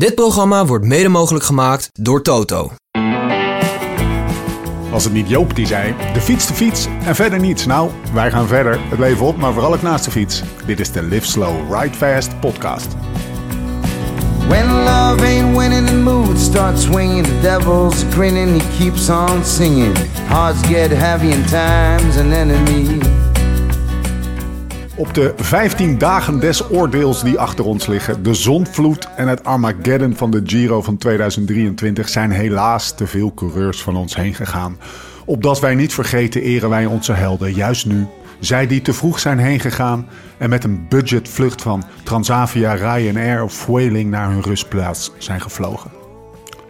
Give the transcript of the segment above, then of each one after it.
Dit programma wordt mede mogelijk gemaakt door Toto. Was het niet Joop die zei: de fiets, de fiets en verder niets? Nou, wij gaan verder, het leven op, maar vooral ook naast de fiets. Dit is de Live Slow, Ride Fast podcast. When love ain't winning, the mood starts swinging. The devil's grinning, he keeps on singing. Hearts get heavy and time's an enemy. Op de 15 dagen des oordeels die achter ons liggen, de zonvloed en het Armageddon van de Giro van 2023 zijn helaas te veel coureurs van ons heen gegaan. Opdat wij niet vergeten eren wij onze helden, juist nu. Zij die te vroeg zijn heen gegaan en met een budgetvlucht van Transavia, Ryanair of Vueling naar hun rustplaats zijn gevlogen.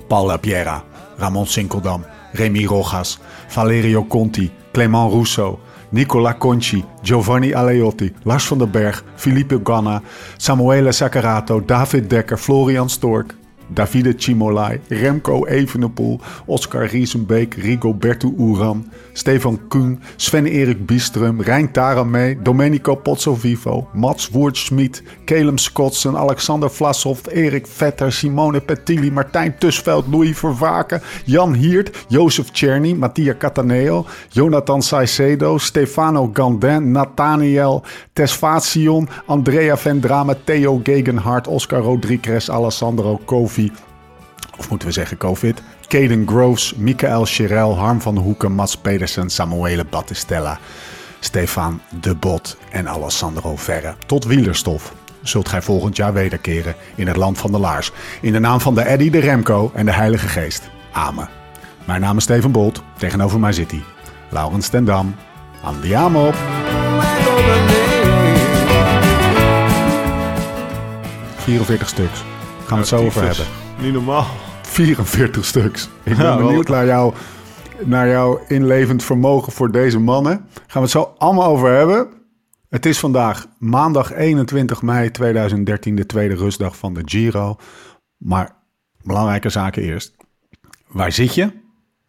Paul Lapierra, Ramon Sinkeldam, Remy Rojas, Valerio Conti, Clément Rousseau, Nicola Conci, Giovanni Aleotti, Lars van den Berg, Filippo Ganna, Samuele Saccarato, David Dekker, Florian Stork, Davide Cimolai, Remco Evenepoel, Oscar Riesenbeek, Rigoberto Uran, Stefan Kuhn, Sven-Erik Bieström, Rijn Taramee, Domenico Pozzovivo, Mats Woertsschmidt, Kelem Skotsen, Alexander Vlasov, Erik Vetter, Simone Pettilli, Martijn Tusveld, Louis Vervaken, Jan Hiert, Jozef Czerny, Mattia Cataneo, Jonathan Saicedo, Stefano Gandin, Nathaniel Tesfazion, Andrea Vendrame, Theo Gegenhardt, Oscar Rodriguez, Alessandro Kovi, of moeten we zeggen Covid, Caden Groves, Michael Chirel, Harm van Hoeken, Mats Pedersen, Samuele Battistella, Stefan De Bot en Alessandro Verre. Tot wielerstof zult gij volgend jaar wederkeren in het land van de laars. In de naam van de Eddy, de Remco en de Heilige Geest. Amen. Mijn naam is Steven Bolt, tegenover mij zit hij. Laurens ten Dam. Andiamo! 44 stuks. Gaan we het zo over hebben. Niet normaal. 44 stuks. Ik ben Ja, benieuwd naar, jou, naar jouw inlevend vermogen voor deze mannen. Gaan we het zo allemaal over hebben. Het is vandaag maandag 21 mei 2013, de tweede rustdag van de Giro. Maar belangrijke zaken eerst. Waar zit je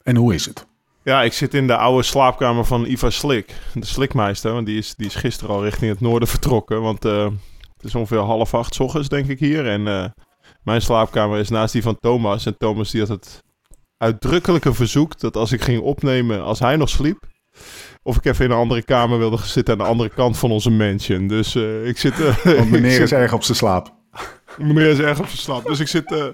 en hoe is het? Ja, ik zit in de oude slaapkamer van Iva Slik. De Slikmeister, want die is, die is gisteren al richting het noorden vertrokken. Want eh, het is ongeveer half acht 's ochtends, denk ik hier. En eh, mijn slaapkamer is naast die van Thomas. En Thomas die had het uitdrukkelijke verzoek dat als ik ging opnemen als hij nog sliep... of ik even in een andere kamer wilde gaan zitten aan de andere kant van onze mansion. Dus eh, ik zit... eh, Want meneer zit- is erg op zijn slaap. Meneer is erg op zijn slap. Dus ik zit... eh,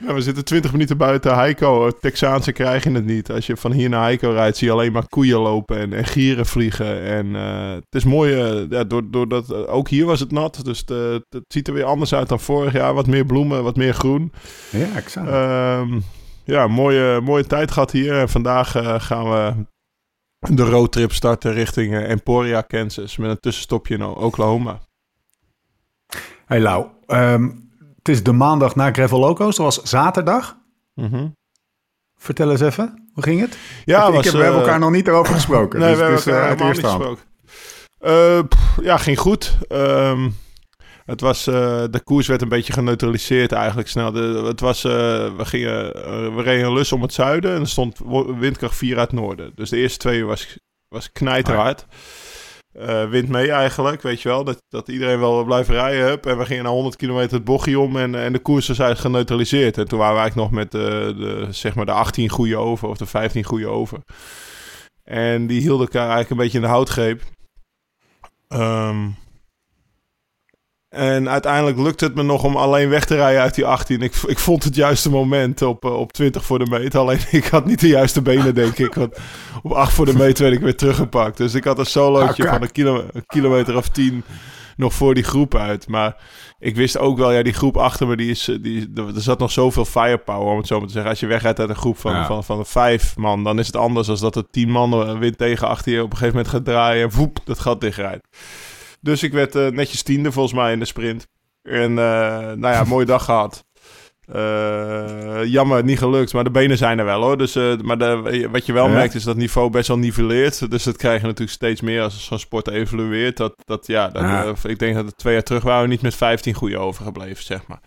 ja, we zitten 20 minuten buiten Heiko. Texaanse krijg je het niet. Als je van hier naar Heiko rijdt, zie je alleen maar koeien lopen en, en gieren vliegen. En eh, het is mooi, eh, ja, door, doordat, eh, ook hier was het nat. Dus de- het ziet er weer anders uit dan vorig jaar. Wat meer bloemen, wat meer groen. Ja, het. Ehm, ja, mooie, mooie tijd gehad hier. En vandaag gaan we de roadtrip starten richting Emporia, Kansas. Met een tussenstopje in Oklahoma. Hey Lau, ehm, het is de maandag na Gravel Loco's. Dat was zaterdag. Mhm. Vertel eens even, hoe ging het? Ja, ik, was, heb, we hebben eh, elkaar nog niet erover gesproken. Nee, dus we hebben is, elkaar helemaal niet gesproken. Eh, pff, ja, ging goed. Ehm, het was, de koers werd een beetje geneutraliseerd eigenlijk snel. De, het was, we, gingen, we reden een lus om het zuiden en er stond windkracht 4 uit het noorden. Dus de eerste twee uur was, was knijterhard. Eh, wind mee eigenlijk, weet je wel. Dat, dat iedereen wel blijft rijden. Hup. En we gingen naar 100 kilometer het bochtje om en, en de koers was eigenlijk geneutraliseerd. En toen waren we eigenlijk nog met de, de, zeg maar de 18 goede over of de 15 goede over. En die hielden elkaar eigenlijk een beetje in de houtgreep. Ehm, en uiteindelijk lukte het me nog om alleen weg te rijden uit die 18. Ik, ik vond het juiste moment op, eh, op 20 voor de meet. Alleen ik had niet de juiste benen, denk ik. Want op 8 voor de meet werd ik weer teruggepakt. Dus ik had een solootje van een, kilo, een kilometer of 10 nog voor die groep uit. Maar ik wist ook wel, ja, die groep achter me, die is, eh, die, er zat nog zoveel firepower, om het zo maar te zeggen. Als je wegrijdt uit een groep van, Ja. van, van vijf man, dan is het anders dan dat er tien man wind tegen achter je op een gegeven moment gaat draaien en voep, dat gat dichtrijdt. Dus ik werd eh, netjes tiende volgens mij in de sprint. En eh, nou ja, mooie dag gehad. Eh, jammer, niet gelukt, maar de benen zijn er wel hoor. Dus, maar de, wat je wel Ja. merkt is dat niveau best wel niveleert. Dus dat krijg je natuurlijk steeds meer als zo'n sport evolueert. Dat, dat, ja, dat, Ja. ik denk dat het twee jaar terug waren we niet met 15 goede overgebleven, zeg maar.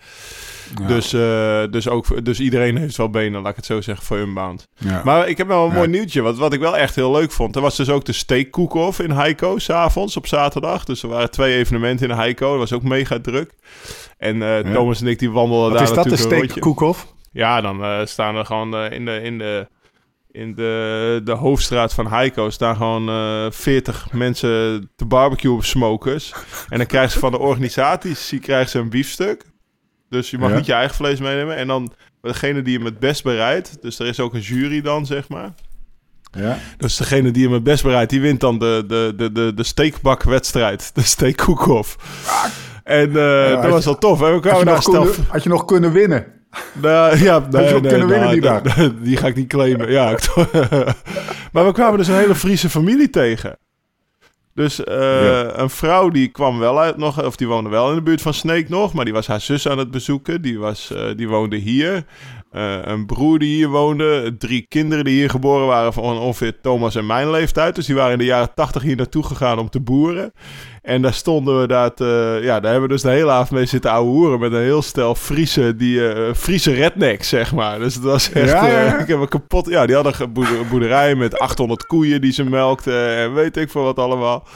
Ja. Dus, eh, dus, ook, dus iedereen heeft wel benen, laat ik het zo zeggen, voor Unbound. Ja. Maar ik heb wel een mooi nieuwtje. Wat, wat ik wel echt heel leuk vond. Er was dus ook de steak cook-off in Heiko, s'avonds op zaterdag. Dus er waren twee evenementen in Heiko. Dat was ook mega druk. En eh. Thomas en ik die wandelden Wat daar is dat, de steak cook-off? Ja, dan eh, staan er gewoon in de... In de in de, de hoofdstraat van Heiko staan gewoon eh 40 mensen te barbecue op smokers. En dan krijgen ze van de organisaties krijgen ze een biefstuk. Dus je mag Ja. niet je eigen vlees meenemen. En dan degene die hem het best bereidt. Dus er is ook een jury dan, zeg maar. Ja. Dus degene die hem het best bereidt, die wint dan de, de, de, de, de steakbakwedstrijd. De steak cook-off. En eh, dat je- was wel tof. En we Had, kwamen je daar nog stel... kunnen, had je nog kunnen winnen? Nou, ja, nee, ook nee, kunnen winnen die dag? Die ga ik niet claimen. Ja, maar we kwamen dus een hele Friese familie tegen. Dus eh, Ja. een vrouw die kwam wel uit nog, of die woonde wel in de buurt van Sneek nog, maar die was haar zus aan het bezoeken. Die, was, eh, die woonde hier. Eh, een broer die hier woonde. Drie kinderen die hier geboren waren van ongeveer Thomas en mijn leeftijd. Dus die waren in de jaren tachtig hier naartoe gegaan om te boeren. En daar stonden we dat, eh, ja, daar hebben we dus de hele avond mee zitten ouwe hoeren met een heel stel Friese, die eh Friese rednecks, zeg maar. Dus het was echt, Ja, ja, ja. ik heb een kapot, ja, die hadden een boerder- boerderij met 800 koeien die ze melkten en weet ik veel wat allemaal.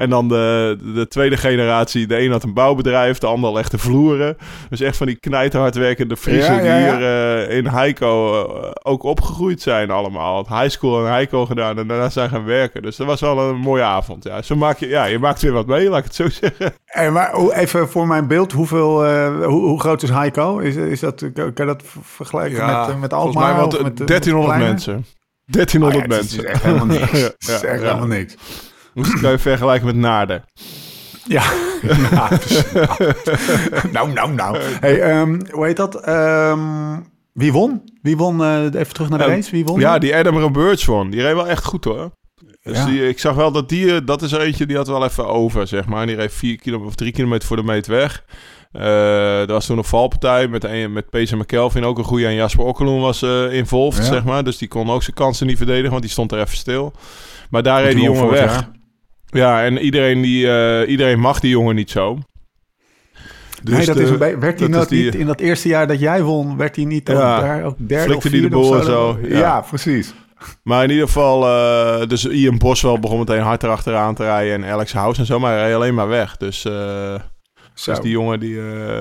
En dan de, de tweede generatie, de een had een bouwbedrijf, de ander legde vloeren. Dus echt van die knijterhard werkende Friesen Ja, ja, die hier eh, in Heiko eh, ook opgegroeid zijn allemaal. Had high school en Heiko gedaan en daarna zijn gaan werken. Dus dat was wel een mooie avond. Ja, zo maak je, ja, je maakt weer wat mee, laat ik het zo zeggen. Hey, maar hoe- even voor mijn beeld, hoeveel, eh, hoe, hoe groot is Heiko? Is, is dat, kan je dat ver- vergelijken met, met volgens Alkmaar? mij met, eh, 1300 kleiner? mensen. 1300 Oh ja, het is- mensen. Het is echt helemaal niks. Ja, Het is echt ja. helemaal niks. Moest kan je vergelijken met Naarden. Ja. Ja, nou, nou, nou. Hey, ehm, hoe heet dat? Ehm, wie won? Wie won? eh, even terug naar de Ehm, race. Wie won? Ja, die Adam Roberts won. Die reed wel echt goed hoor. Dus Ja. die, ik zag wel dat die, eh, dat is er eentje die had wel even over, zeg maar. En die reed 4 kilometer of 3 kilometer voor de meet weg. Eh, er was toen een valpartij met, een, met Peter McKelvin, ook een goede. En Jasper Okkeloen was eh involved, Ja. zeg maar. Dus die kon ook zijn kansen niet verdedigen, want die stond er even stil. Maar daar reed Die jongen weg. jaar. Ja, en iedereen, die, eh, iedereen mag die jongen niet zo. Dus nee, dat de- is een werd hij is die- niet in dat eerste jaar dat jij won, werd hij niet Ja. daar ook derde of die de vierde of boel en zo? zo, Ja. ja. precies. Maar in ieder geval, eh, dus Ian Boswell begon meteen hard erachteraan te rijden. En Alex House en zo, maar hij reed alleen maar weg. Dus, eh, dus die jongen die,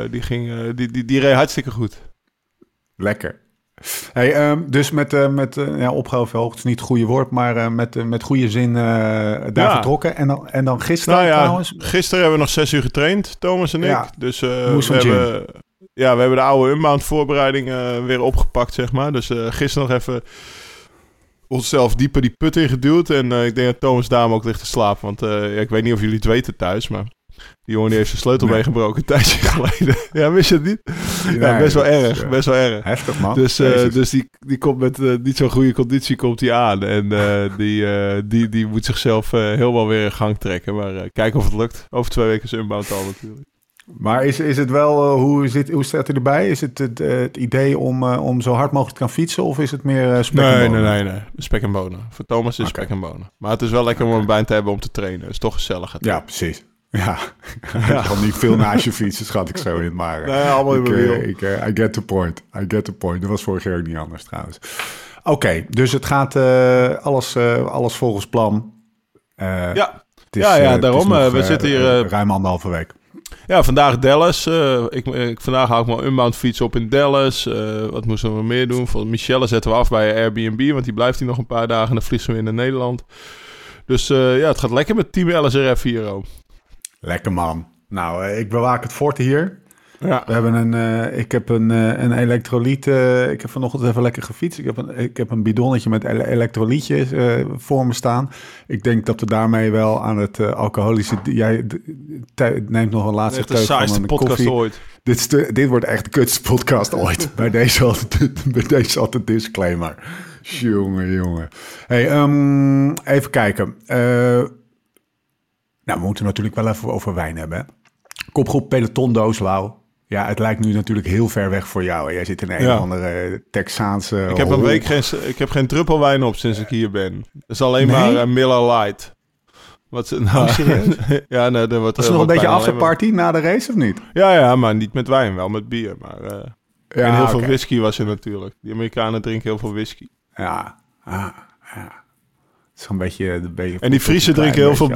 die, ging, die, die, die reed hartstikke goed. lekker. Hey, ehm, dus met, eh met eh, ja, opgehouden hoogte is niet het goede woord, maar eh, met, met goede zin daar Ja. vertrokken. En dan, en dan gisteren Nou ja, trouwens. gisteren hebben we nog zes uur getraind, Thomas en ik. Dus we hebben, ja, we hebben de oude Unbound voorbereiding weer opgepakt, zeg maar. Dus gisteren nog even onszelf dieper die put ingeduwd. En ik denk dat Thomas daarom ook ligt te slapen. Want ja, ik weet niet of jullie het weten thuis, maar... Die jongen die heeft zijn sleutel Nee. meegebroken een tijdje geleden. ja, wist je het niet? Ja, Nee, best wel is, erg. eh, Best wel erg. Heftig man. Dus, eh, dus die, die komt met eh, niet zo'n goede conditie komt hij aan. En die, die, die moet zichzelf helemaal weer in gang trekken. Maar kijken of het lukt. Over twee weken is Unbound al natuurlijk. Maar is, is het wel, hoe, zit, hoe staat hij erbij? Is het het, het idee om, om zo hard mogelijk te gaan fietsen? Of is het meer spek en Nee, nee, bonen? nee, nee. Spek en bonen. Voor Thomas is spek en bonen. Maar het is wel lekker om een baan te hebben om te trainen. Het is toch gezellig. Ja, precies. Ja, ja. kan niet veel naast je fietsen, schat ik zo in. Maar Nee, allemaal in ik, mijn eh, ik, eh, I get the point. I get the point. Dat was vorig jaar ook niet anders trouwens. Oké, dus het gaat eh, alles, alles volgens plan. Ja. is, Ja, ja, daarom, nog, we zitten hier, ruim anderhalve week. Ja, vandaag Dallas. Ik, ik, vandaag hou ik mijn Unbound fiets op in Dallas. Wat moesten we meer doen? Voor Michelle zetten we af bij Airbnb, want die blijft hier nog een paar dagen en dan vliegen we weer naar Nederland. Dus ja, het gaat lekker met Team LSRF hier ook. Lekker man. Nou, eh, ik bewaak het fort hier. Ja. We hebben een, eh, ik heb een, eh, een elektrolyt. eh, ik heb vanochtend even lekker gefietst. Ik heb een, ik heb een bidonnetje met ele- elektrolytjes eh, voor me staan. Ik denk dat we daarmee wel aan het alcoholische. Jij neemt nog een laatste teug van een podcast koffie. ooit. Dit, is de- dit wordt echt de kutste podcast ooit. bij, deze altijd, bij deze altijd disclaimer. Jongen, jongen. Hey, ehm, even kijken. Eh, nou, we moeten natuurlijk wel even over wijn hebben. Hè? Kopgroep Peloton Dooslau. Ja, het lijkt nu natuurlijk heel ver weg voor jou. Jij zit in een Ja. of andere Texaanse... Ik heb een week geen, ik heb geen druppel wijn op sinds ik hier ben. Het is alleen Nee? maar een Miller Light. Wat ze, nou, serieus? ja, nee, er wordt, Was er nog een beetje maar- afterparty na de race of niet? Ja, ja, maar niet met wijn, wel met bier. Maar, eh, Ja, en heel veel whisky was er natuurlijk. Die Amerikanen drinken heel veel whisky. Ja, ah, ja. Het is een beetje... Een beetje En die klein drinken heel veel eh,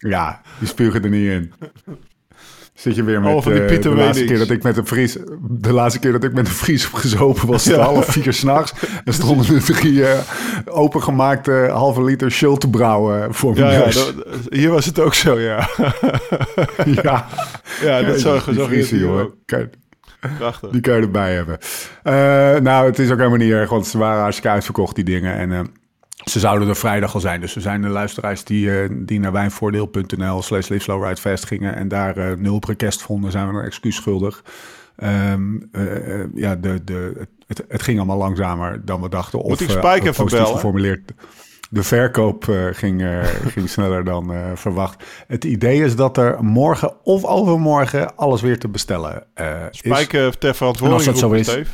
ja, die spugen er niet in. Zit je weer met Oh, van die eh, Pieter de laatste keer dat ik met een Fries de laatste keer dat ik met een Fries heb gezopen was het Ja. half vier s'nachts en stonden er drie eh, opengemaakte halve liter Schulte brouwen voor Ja, mijn ja dat- hier was het ook zo, ja. ja, ja, dat zo, die zo het jongen. ook. Kijk, Prachtig. Die kan je erbij hebben. Eh, nou, het is ook helemaal niet erg, want ze waren hartstikke uitverkocht, die dingen. En eh, ze zouden er vrijdag al zijn. Dus er zijn de luisteraars die, eh, die naar wijnvoordeel.nl slash live slow ride fast gingen... en daar eh, nul request vonden, zijn we een excuus schuldig. Eh, ja, de, de, het, het ging allemaal langzamer dan we dachten. Moet of, ik Spike even bellen? geformuleerd. De verkoop ging, ging sneller dan verwacht. Het idee is dat er morgen of overmorgen alles weer te bestellen is. Spijker ter als verantwoording dat zo is- Steve.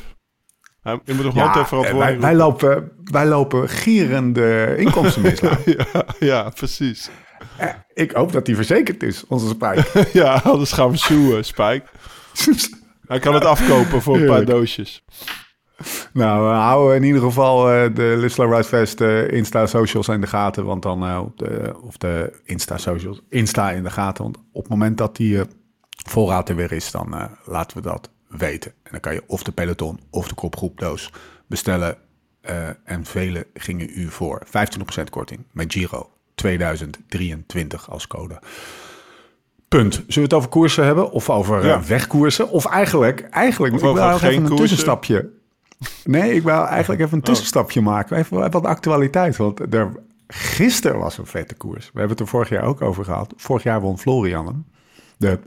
Je moet nog Ja, verantwoording wij, wij, lopen, wij lopen gierende inkomsten mislaan. Ja, ja, precies. Eh, Ik hoop dat die verzekerd is, onze spijk. Ja, anders gaan we zoeën, Spike. Hij kan het afkopen voor een paar doosjes. nou, we houden in ieder geval eh, de Live Slow Ride Fest eh, Insta socials in de gaten. Want dan, eh, op de, of de Insta socials, Insta in de gaten. Want op het moment dat die eh, voorraad er weer is, dan eh, laten we dat weten. En dan kan je of de peloton of de kopgroepdoos bestellen. Eh, en vele gingen u voor 25% korting met Giro 2023 als code. Punt. Zullen we het over koersen hebben? Of over eh, Ja. wegkoersen? Of eigenlijk, eigenlijk Of ik wil even een koersen? tussenstapje. Nee, ik wil eigenlijk even een Oh. tussenstapje maken. Even wat actualiteit. Want er, gisteren was een vette koers. We hebben het er vorig jaar ook over gehad. Vorig jaar won Florian hem. De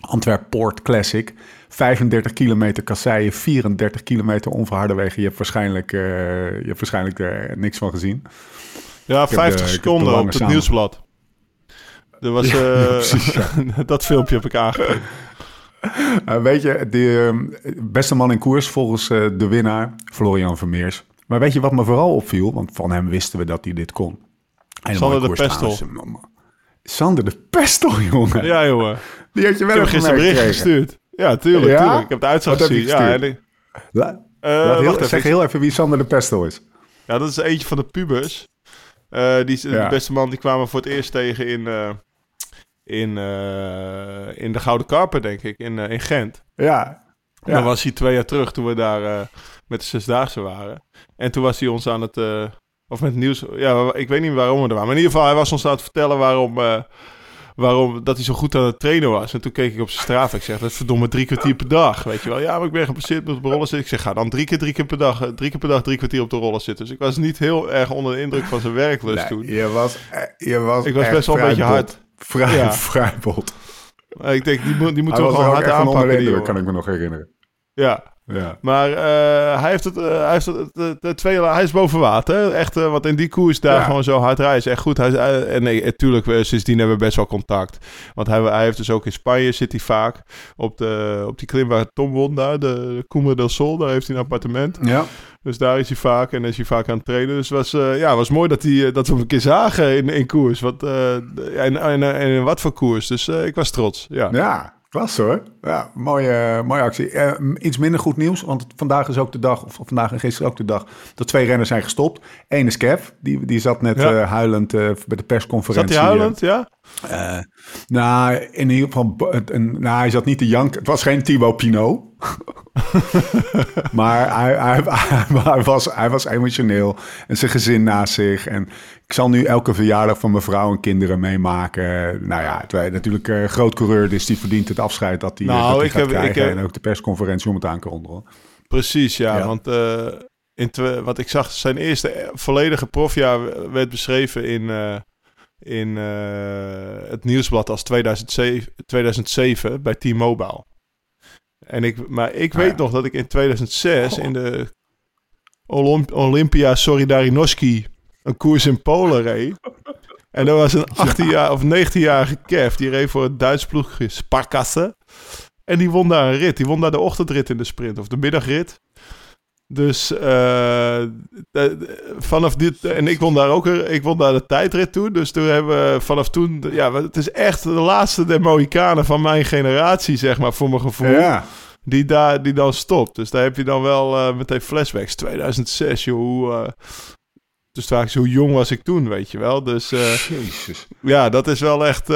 Antwerp Port Classic. 35 kilometer kasseien, 34 kilometer onverharde wegen. Je hebt waarschijnlijk, eh, je hebt waarschijnlijk er niks van gezien. Ja, heb 50 de- ik heb de seconden op het samen- nieuwsblad. Er was, Ja, eh, ja, precies, ja. dat filmpje heb ik aangekeken. Eh, weet je, de eh, beste man in koers volgens de winnaar, Florian Vermeers. Maar weet je wat me vooral opviel? Want van hem wisten we dat hij dit kon. Sander de Pestel. Sander de Pestel, jongen. Ja, jongen. Die had je wel even gisteren bericht gestuurd. Ja, tuurlijk, Ja? tuurlijk. Ik heb de uitslag Wat heb je gezien. Ja, gestuurd? en ik- La- eh, laat heel, wacht even. zeg heel even wie Sander de Pestel is. Ja, dat is eentje van de pubers. Eh, die, Ja. De beste man die kwamen voor het eerst tegen in, eh, in, eh, in de Gouden Karper, denk ik, in, in Gent. Ja. ja. Dan was hij twee jaar terug toen we daar eh, met de Zesdaagse waren. En toen was hij ons aan het... eh, of met nieuws... Ja, ik weet niet waarom we er waren. Maar in ieder geval, hij was ons aan het vertellen waarom... waarom dat hij zo goed aan het trainen was. En toen keek ik op zijn straaf. Ik zeg, dat is verdomme drie kwartier per dag. Weet je wel. Ja, maar ik ben gepasseerd met op de rollen zitten. Ik zeg, ga dan drie keer, drie keer per dag, eh, drie keer per dag, drie kwartier op de rollen zitten. Dus ik was niet heel erg onder de indruk van zijn werklust Nee, toen. je was, eh, je was Ik was best wel een beetje bot. hard. Vrij, Ja. vrij bot. Maar ik denk, die, moet, die moeten we gewoon hard aanpakken. Die kan ik me nog herinneren. Ja, Ja. Maar eh, hij heeft het, eh, hij heeft het, de, de twee, hij is boven water. Echt, eh, wat in die koers daar Ja. gewoon zo hard rijden is echt goed. Hij, en nee, natuurlijk, sindsdien hebben we best wel contact. Want hij, hij heeft dus ook in Spanje zit hij vaak op, de, op die klim waar Tom won daar, de, Cumbre del Sol. Daar heeft hij een appartement. Ja. Dus daar is hij vaak en is hij vaak aan het trainen. Dus het was, ja, was mooi dat, hij, dat we hem een keer zagen in, in koers. Wat, en, en, en in wat voor koers. Dus ik was trots. Ja. Ja, klasse hoor. Ja, mooie, mooie actie. Eh, iets minder goed nieuws, want vandaag is ook de dag, of vandaag en gisteren ook de dag, dat twee renners zijn gestopt. Eén is Kev, die, die zat net Ja. eh, huilend eh, bij de persconferentie. Zat hij huilend, ja? Eh, nou, in ieder geval, een, nou, hij zat niet te janken. Het was geen Thibaut Pinot. maar hij, hij, hij, was, hij was emotioneel en zijn gezin naast zich. En ik zal nu elke verjaardag van mijn vrouw en kinderen meemaken. Nou ja, het, natuurlijk een groot coureur, dus die verdient het afscheid dat hij, Nou, dat ik gaat heb- ik krijgen. heb- En ook de persconferentie om het aan te kondigen. Precies, ja. Ja. Want eh, in wat ik zag, zijn eerste eh, volledige profjaar werd beschreven in, eh, in eh, het nieuwsblad als 2007, 2007 bij T-Mobile. En ik, maar ik Ah, weet ja. nog dat ik in 2006 in de Olymp- Olympia Solidarinoski een koers in Polen reed. En er was een 18 jaar of 19-jarige Kev, die reed voor het Duits ploegje Sparkasse. En die won daar een rit. Die won daar de ochtendrit in de sprint of de middagrit. Dus eh, de- vanaf dit. En ik won daar ook ik won daar de tijdrit toen. Dus toen hebben we vanaf toen. Ja, het is echt de laatste der Mohikanen van mijn generatie, zeg maar, voor mijn gevoel. Ja, die, daar, die dan stopt. Dus daar heb je dan wel uh, meteen flashbacks. 2006, joh. Hoe, uh, dus vaak zo jong was ik toen, weet je wel. Dus Jezus. ja, dat is wel echt...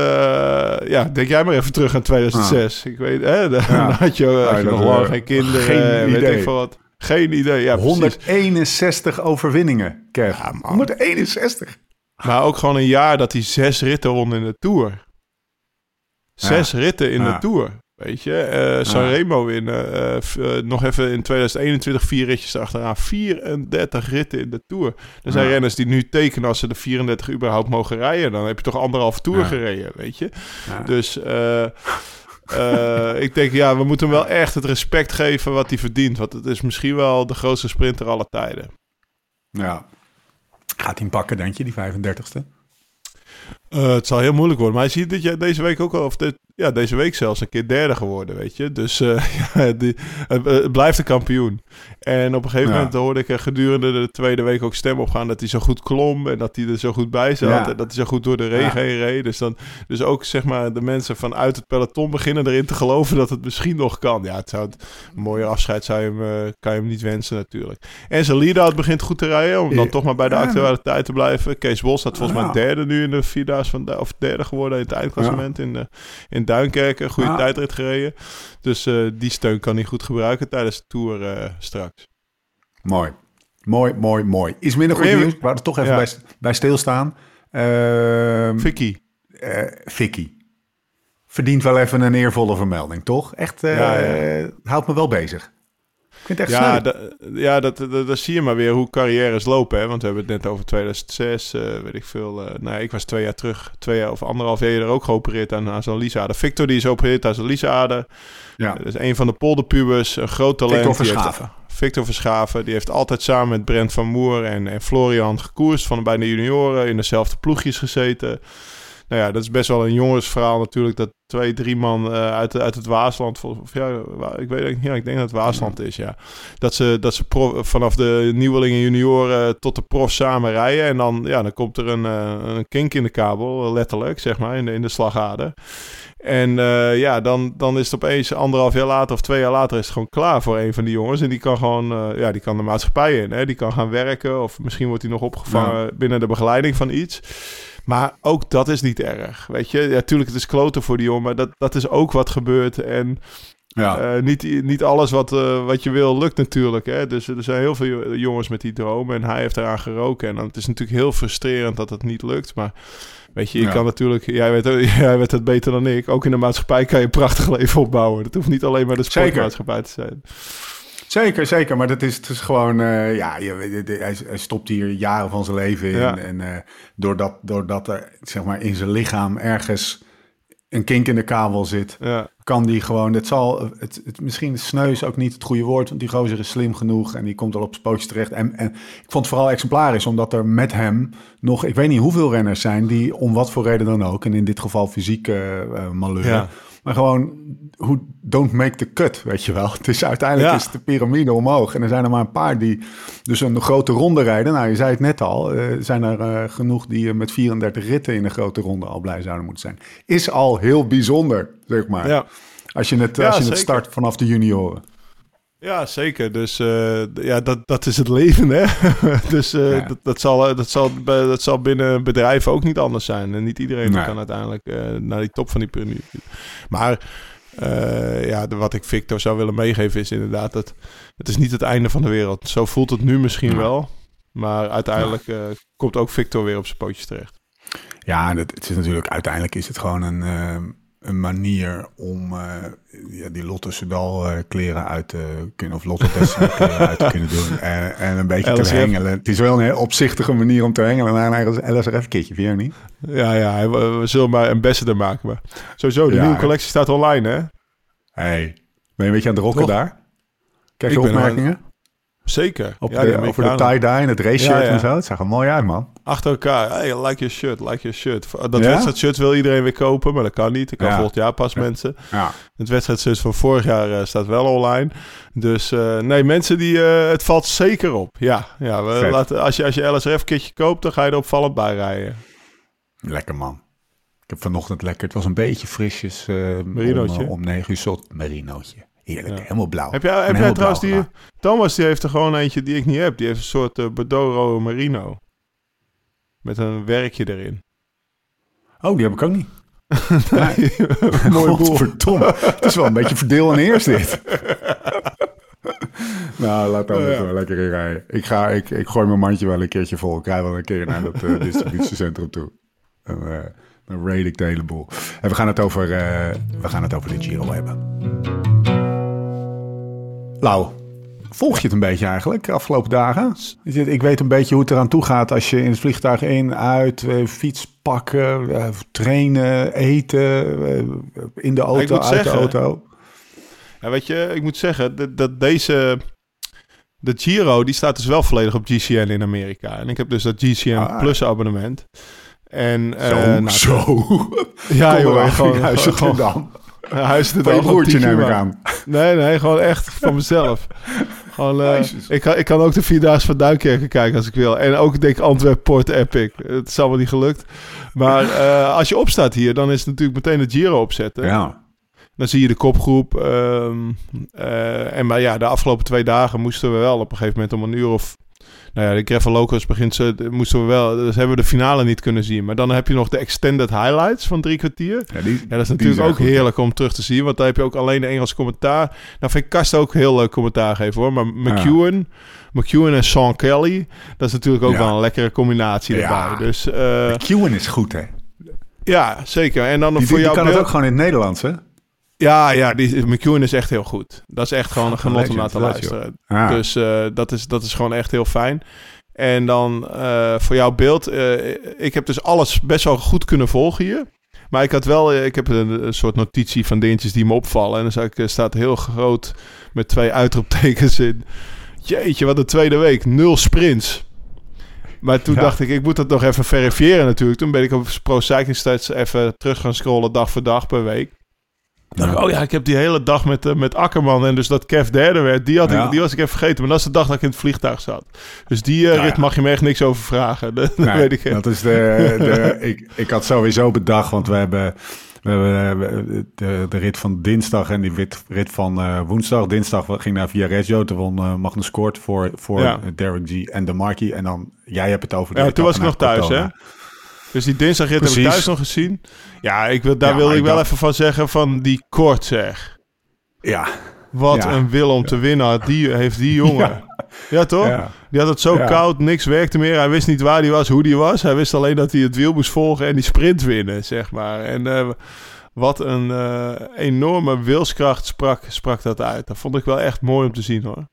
ja, denk jij maar even terug aan 2006. Ah. Ik weet, hè, dan ja. had je, had je nog lang geen kinderen. Geen weet idee. ik veel wat. Geen idee, ja 161 overwinningen, Kev. Ja, 161. Maar ook gewoon een jaar dat hij zes ritten won in de Tour. Zes Ja. ritten in Ja. de Tour. Weet je, eh Sanremo winnen. eh, eh, nog even in 2021 vier ritjes erachteraan. 34 ritten in de Tour. Er zijn renners die nu tekenen als ze de 34 überhaupt mogen rijden. Dan heb je toch anderhalf Tour gereden, weet je. Dus eh, ik denk, ja, we moeten hem wel echt het respect geven wat hij verdient. Want het is misschien wel de grootste sprinter aller tijden. Ja. Gaat hij hem pakken, denk je, die 35ste? Eh, het zal heel moeilijk worden. Maar hij ziet dat jij deze week ook al, of dit, ja, deze week zelfs een keer derde geworden, weet je. Dus eh, ja, die, het, het blijft een kampioen. En op een gegeven Ja. moment hoorde ik er gedurende de tweede week ook stem opgaan dat hij zo goed klom en dat hij er zo goed bij zat. Ja. En dat hij zo goed door de regen heen reed. Dus, dan, dus ook zeg maar de mensen vanuit het peloton beginnen erin te geloven dat het misschien nog kan. Ja, het zou een mooie afscheid zou je hem, eh, kan je hem niet wensen natuurlijk. En zijn lead-out begint goed te rijden, om dan toch maar bij de actualiteit te blijven. Kees Bos staat volgens mij derde nu in de van Du- of derde geworden in het eindklassement in, de, in Duinkerken. Goede Ja. tijdrit gereden. Dus eh, die steun kan hij goed gebruiken tijdens de Tour eh, straks. Mooi. Mooi, mooi, mooi. Iets minder goed nieuws. Wou er toch even Ja. bij, bij stilstaan. Ehm Vicky. eh, Vicky. Verdient wel even een eervolle vermelding, toch? Echt, Ja, ja. houdt me wel bezig. Ik vind het echt Ja, da- ja dat, dat, dat zie je maar weer hoe carrières lopen. Hè? Want we hebben het net over 2006, eh, weet ik veel. eh nou, ik was twee jaar terug, twee jaar of anderhalf jaar eerder ook geopereerd aan, aan zo'n liesader. Victor die is geopereerd aan zijn liesader. Ja. Dat is een van de polderpubers, een groot talent. Victor heeft- Verschaven. Victor Verschaven, die heeft altijd samen met Brent van Moer en, en Florian gekoerst van bij de junioren in dezelfde ploegjes gezeten. Nou ja, dat is best wel een jongensverhaal natuurlijk, dat twee, drie man eh, uit, uit het Waasland, of ja, ik weet het niet, ja, ik denk dat het Waasland is, ja. Dat ze, dat ze vanaf de nieuwelingen junioren tot de prof samen rijden en dan, ja, dan komt er een, eh, een kink in de kabel, letterlijk, zeg maar, in de, in de slagader. En eh, ja, dan, dan is het opeens anderhalf jaar later of twee jaar later is het gewoon klaar voor een van die jongens. En die kan gewoon, ja, die kan de maatschappij in. Hè? Die kan gaan werken of misschien wordt hij nog opgevangen binnen de begeleiding van iets. Maar ook dat is niet erg, weet je. Ja, tuurlijk, het is kloten voor die jongen, maar dat, dat is ook wat gebeurt. En Ja. eh, niet, niet alles wat, eh, wat je wil lukt natuurlijk. Hè? Dus er zijn heel veel jo- jongens met die dromen en hij heeft eraan geroken. En dan, het is natuurlijk heel frustrerend dat het niet lukt. Maar weet je, je Ja. kan natuurlijk... Jij weet, jij weet het beter dan ik. Ook in de maatschappij kan je een prachtig leven opbouwen. Dat hoeft niet alleen maar de Zeker. sportmaatschappij te zijn. Zeker, zeker. Maar dat is, het is gewoon, eh, ja, je, hij, hij stopt hier jaren van zijn leven in. Ja. En eh, doordat, doordat er, zeg maar, in zijn lichaam ergens een kink in de kabel zit, Ja, kan die gewoon, het zal, het, het, misschien sneu is ook niet het goede woord, want die gozer is slim genoeg en die komt al op zijn pootjes terecht. En, en ik vond het vooral exemplarisch, omdat er met hem nog, ik weet niet hoeveel renners zijn die om wat voor reden dan ook, en in dit geval fysieke uh, malheur, Ja. Maar gewoon, hoe don't make the cut, weet je wel. Het is uiteindelijk Ja. is de piramide omhoog en er zijn er maar een paar die dus een grote ronde rijden. Nou, je zei het net al, er zijn er eh, genoeg die eh, met 34 ritten in een grote ronde al blij zouden moeten zijn. Is al heel bijzonder, zeg maar. ja. Als je het, Ja, als je het start vanaf de junioren. Ja, zeker. Dus eh, ja, dat, dat is het leven, hè. dus eh, Ja. dat, dat, zal, dat, zal, dat zal binnen bedrijven ook niet anders zijn. En niet iedereen Nee. kan uiteindelijk eh, naar die top van die piramide. Maar ja, wat ik Victor zou willen meegeven is inderdaad... dat het is niet het einde van de wereld. Zo voelt het nu misschien Ja. wel. Maar uiteindelijk komt ook Victor weer op zijn pootjes terecht. Ja, dat, het is natuurlijk, uiteindelijk is het gewoon een, eh, een manier om eh, ja, die Lotte Soudal eh, kleren uit te kunnen, of Lotte Destiny kleren uit te kunnen doen. En, en een beetje LSF. te hengelen. Het is wel een heel opzichtige manier om te hengelen naar een LSRF-kitje, vind je niet? Ja, ja, we, we zullen maar een ambassador maken. Maar sowieso, de Ja. nieuwe collectie staat online, hè? Hey, ben je een beetje aan het rocken Toch? daar? Krijg je Ik opmerkingen? Zeker. Op Ja, de, over de tie-dye en het race-shirt Ja, en zo. Het zag er mooi uit, man. Achter elkaar. Hey, like your shirt, like your shirt. Dat wedstrijdshirt wil iedereen weer kopen, maar dat kan niet. Dat kan Ja. volgend jaar pas, mensen. Ja. Het wedstrijdshirt van vorig jaar eh, staat wel online. Dus eh, nee, mensen die... eh, het valt zeker op. Ja, ja we laten, als je, als je LSRF-kitje koopt, dan ga je er opvallend bij rijden. Lekker, man. Ik heb vanochtend lekker... Het was een beetje frisjes. Om, om 9 uur zot. Merinootje. Heerlijk, helemaal blauw. Heb jij, heb jij trouwens die... gedaan. Thomas die heeft er gewoon eentje die ik niet heb. Die heeft een soort Bordeaux Rode Merino. Met een werkje erin. Oh, die heb ik ook niet. Mooi boel. Godverdomme. Het is wel een beetje verdeel en heers dit. nou, laat dan Oh, ja. wel lekker in rijden. Ik, ga, ik, ik gooi mijn mandje wel een keertje vol. Ik rij wel een keer naar dat eh, distributiecentrum toe. Dan, eh, dan raid ik de hele boel. En we gaan het over, we gaan het over de Giro hebben. Lau, volg je het een beetje eigenlijk de afgelopen dagen? Ik weet een beetje hoe het eraan toe gaat als je in het vliegtuig in, uit, eh, fiets pakken, eh, trainen, eten, eh, in de auto, uit zeggen, de auto. Ja, weet je, ik moet zeggen dat, dat deze... De Giro, die staat dus wel volledig op GCN in Amerika. En ik heb dus dat GCN Ah. Plus abonnement. En, Zo, nou, zo. Ja, joh, gewoon, Huis gewoon, gewoon, Van je Dam, broertje neem ik aan. Nee, nee, gewoon echt van mezelf. Gewoon, eh, ik, kan, ik kan ook de Vierdaagse van Duinkerken kijken als ik wil. En ook denk ik Antwerp Port Epic. Het is allemaal niet gelukt. Maar eh, als je opstaat hier, dan is het natuurlijk meteen de Giro opzetten. Ja. Dan zie je de kopgroep. ehm, eh, en maar ja, de afgelopen twee dagen moesten we wel op een gegeven moment om een uur of... Nou ja, de Gravel Locals begint ze, moesten we wel... Dus hebben we de finale niet kunnen zien. Maar dan heb je nog de extended highlights van drie kwartier. Ja, die, Ja, dat is natuurlijk ook goed. heerlijk om terug te zien. Want daar heb je ook alleen de Engelse commentaar. Nou vind ik Kast ook heel leuk commentaar geven hoor. Maar McEwen, McEwen en Sean Kelly... dat is natuurlijk ook wel een lekkere combinatie Ja. erbij. Dus eh, Ewan is goed, hè? ja, zeker. En dan Die, voor die jou kan het ook gewoon in het Nederlands, hè? Ja, ja die, McEwen is echt heel goed. Dat is echt gewoon een genot om naar te luisteren. Dus eh, dat, is, dat is gewoon echt heel fijn. En dan eh, voor jouw beeld. eh, ik heb dus alles best wel goed kunnen volgen hier. Maar ik had wel, ik heb een, een soort notitie van dingetjes die me opvallen. En dan ik, staat heel groot met twee uitroeptekens in. Jeetje, wat een tweede week. Nul sprints. Maar toen Ja. dacht ik, ik moet dat nog even verifiëren natuurlijk. Toen ben ik op Pro Cycling Stats even terug gaan scrollen dag voor dag per week. Dacht ik, oh ja, ik heb die hele dag met, eh, met Akkerman en dus dat Kev derde werd, die, had Ja. ik, die was ik even vergeten. Maar dat is de dag dat ik in het vliegtuig zat. Dus die eh, Ja, rit ja. mag je me echt niks over vragen. Dat, Nee, weet ik. Dat is de, de ik, ik had sowieso bedacht, want we hebben, we hebben eh, de, de rit van dinsdag en die rit, rit van woensdag. Dinsdag ging naar Viareggio, toen won Magnus Kort voor, voor Ja. Derek G en de Marquis. En dan, jij hebt het over de Ja, toen was ik nog thuis, hè? Dus die dinsdagrit heb ik thuis nog gezien. Ja, ik wil, daar Ja, wilde maar ik wel even van zeggen van die kort zeg. Ja, Wat Ja. een wil om te winnen had die, heeft die jongen. Ja, toch? Die had het zo koud, niks werkte meer. Hij wist niet waar hij was, hoe die was. Hij wist alleen dat hij het wiel moest volgen en die sprint winnen, zeg maar. En eh, wat een eh, enorme wilskracht sprak, sprak dat uit. Dat vond ik wel echt mooi om te zien, hoor.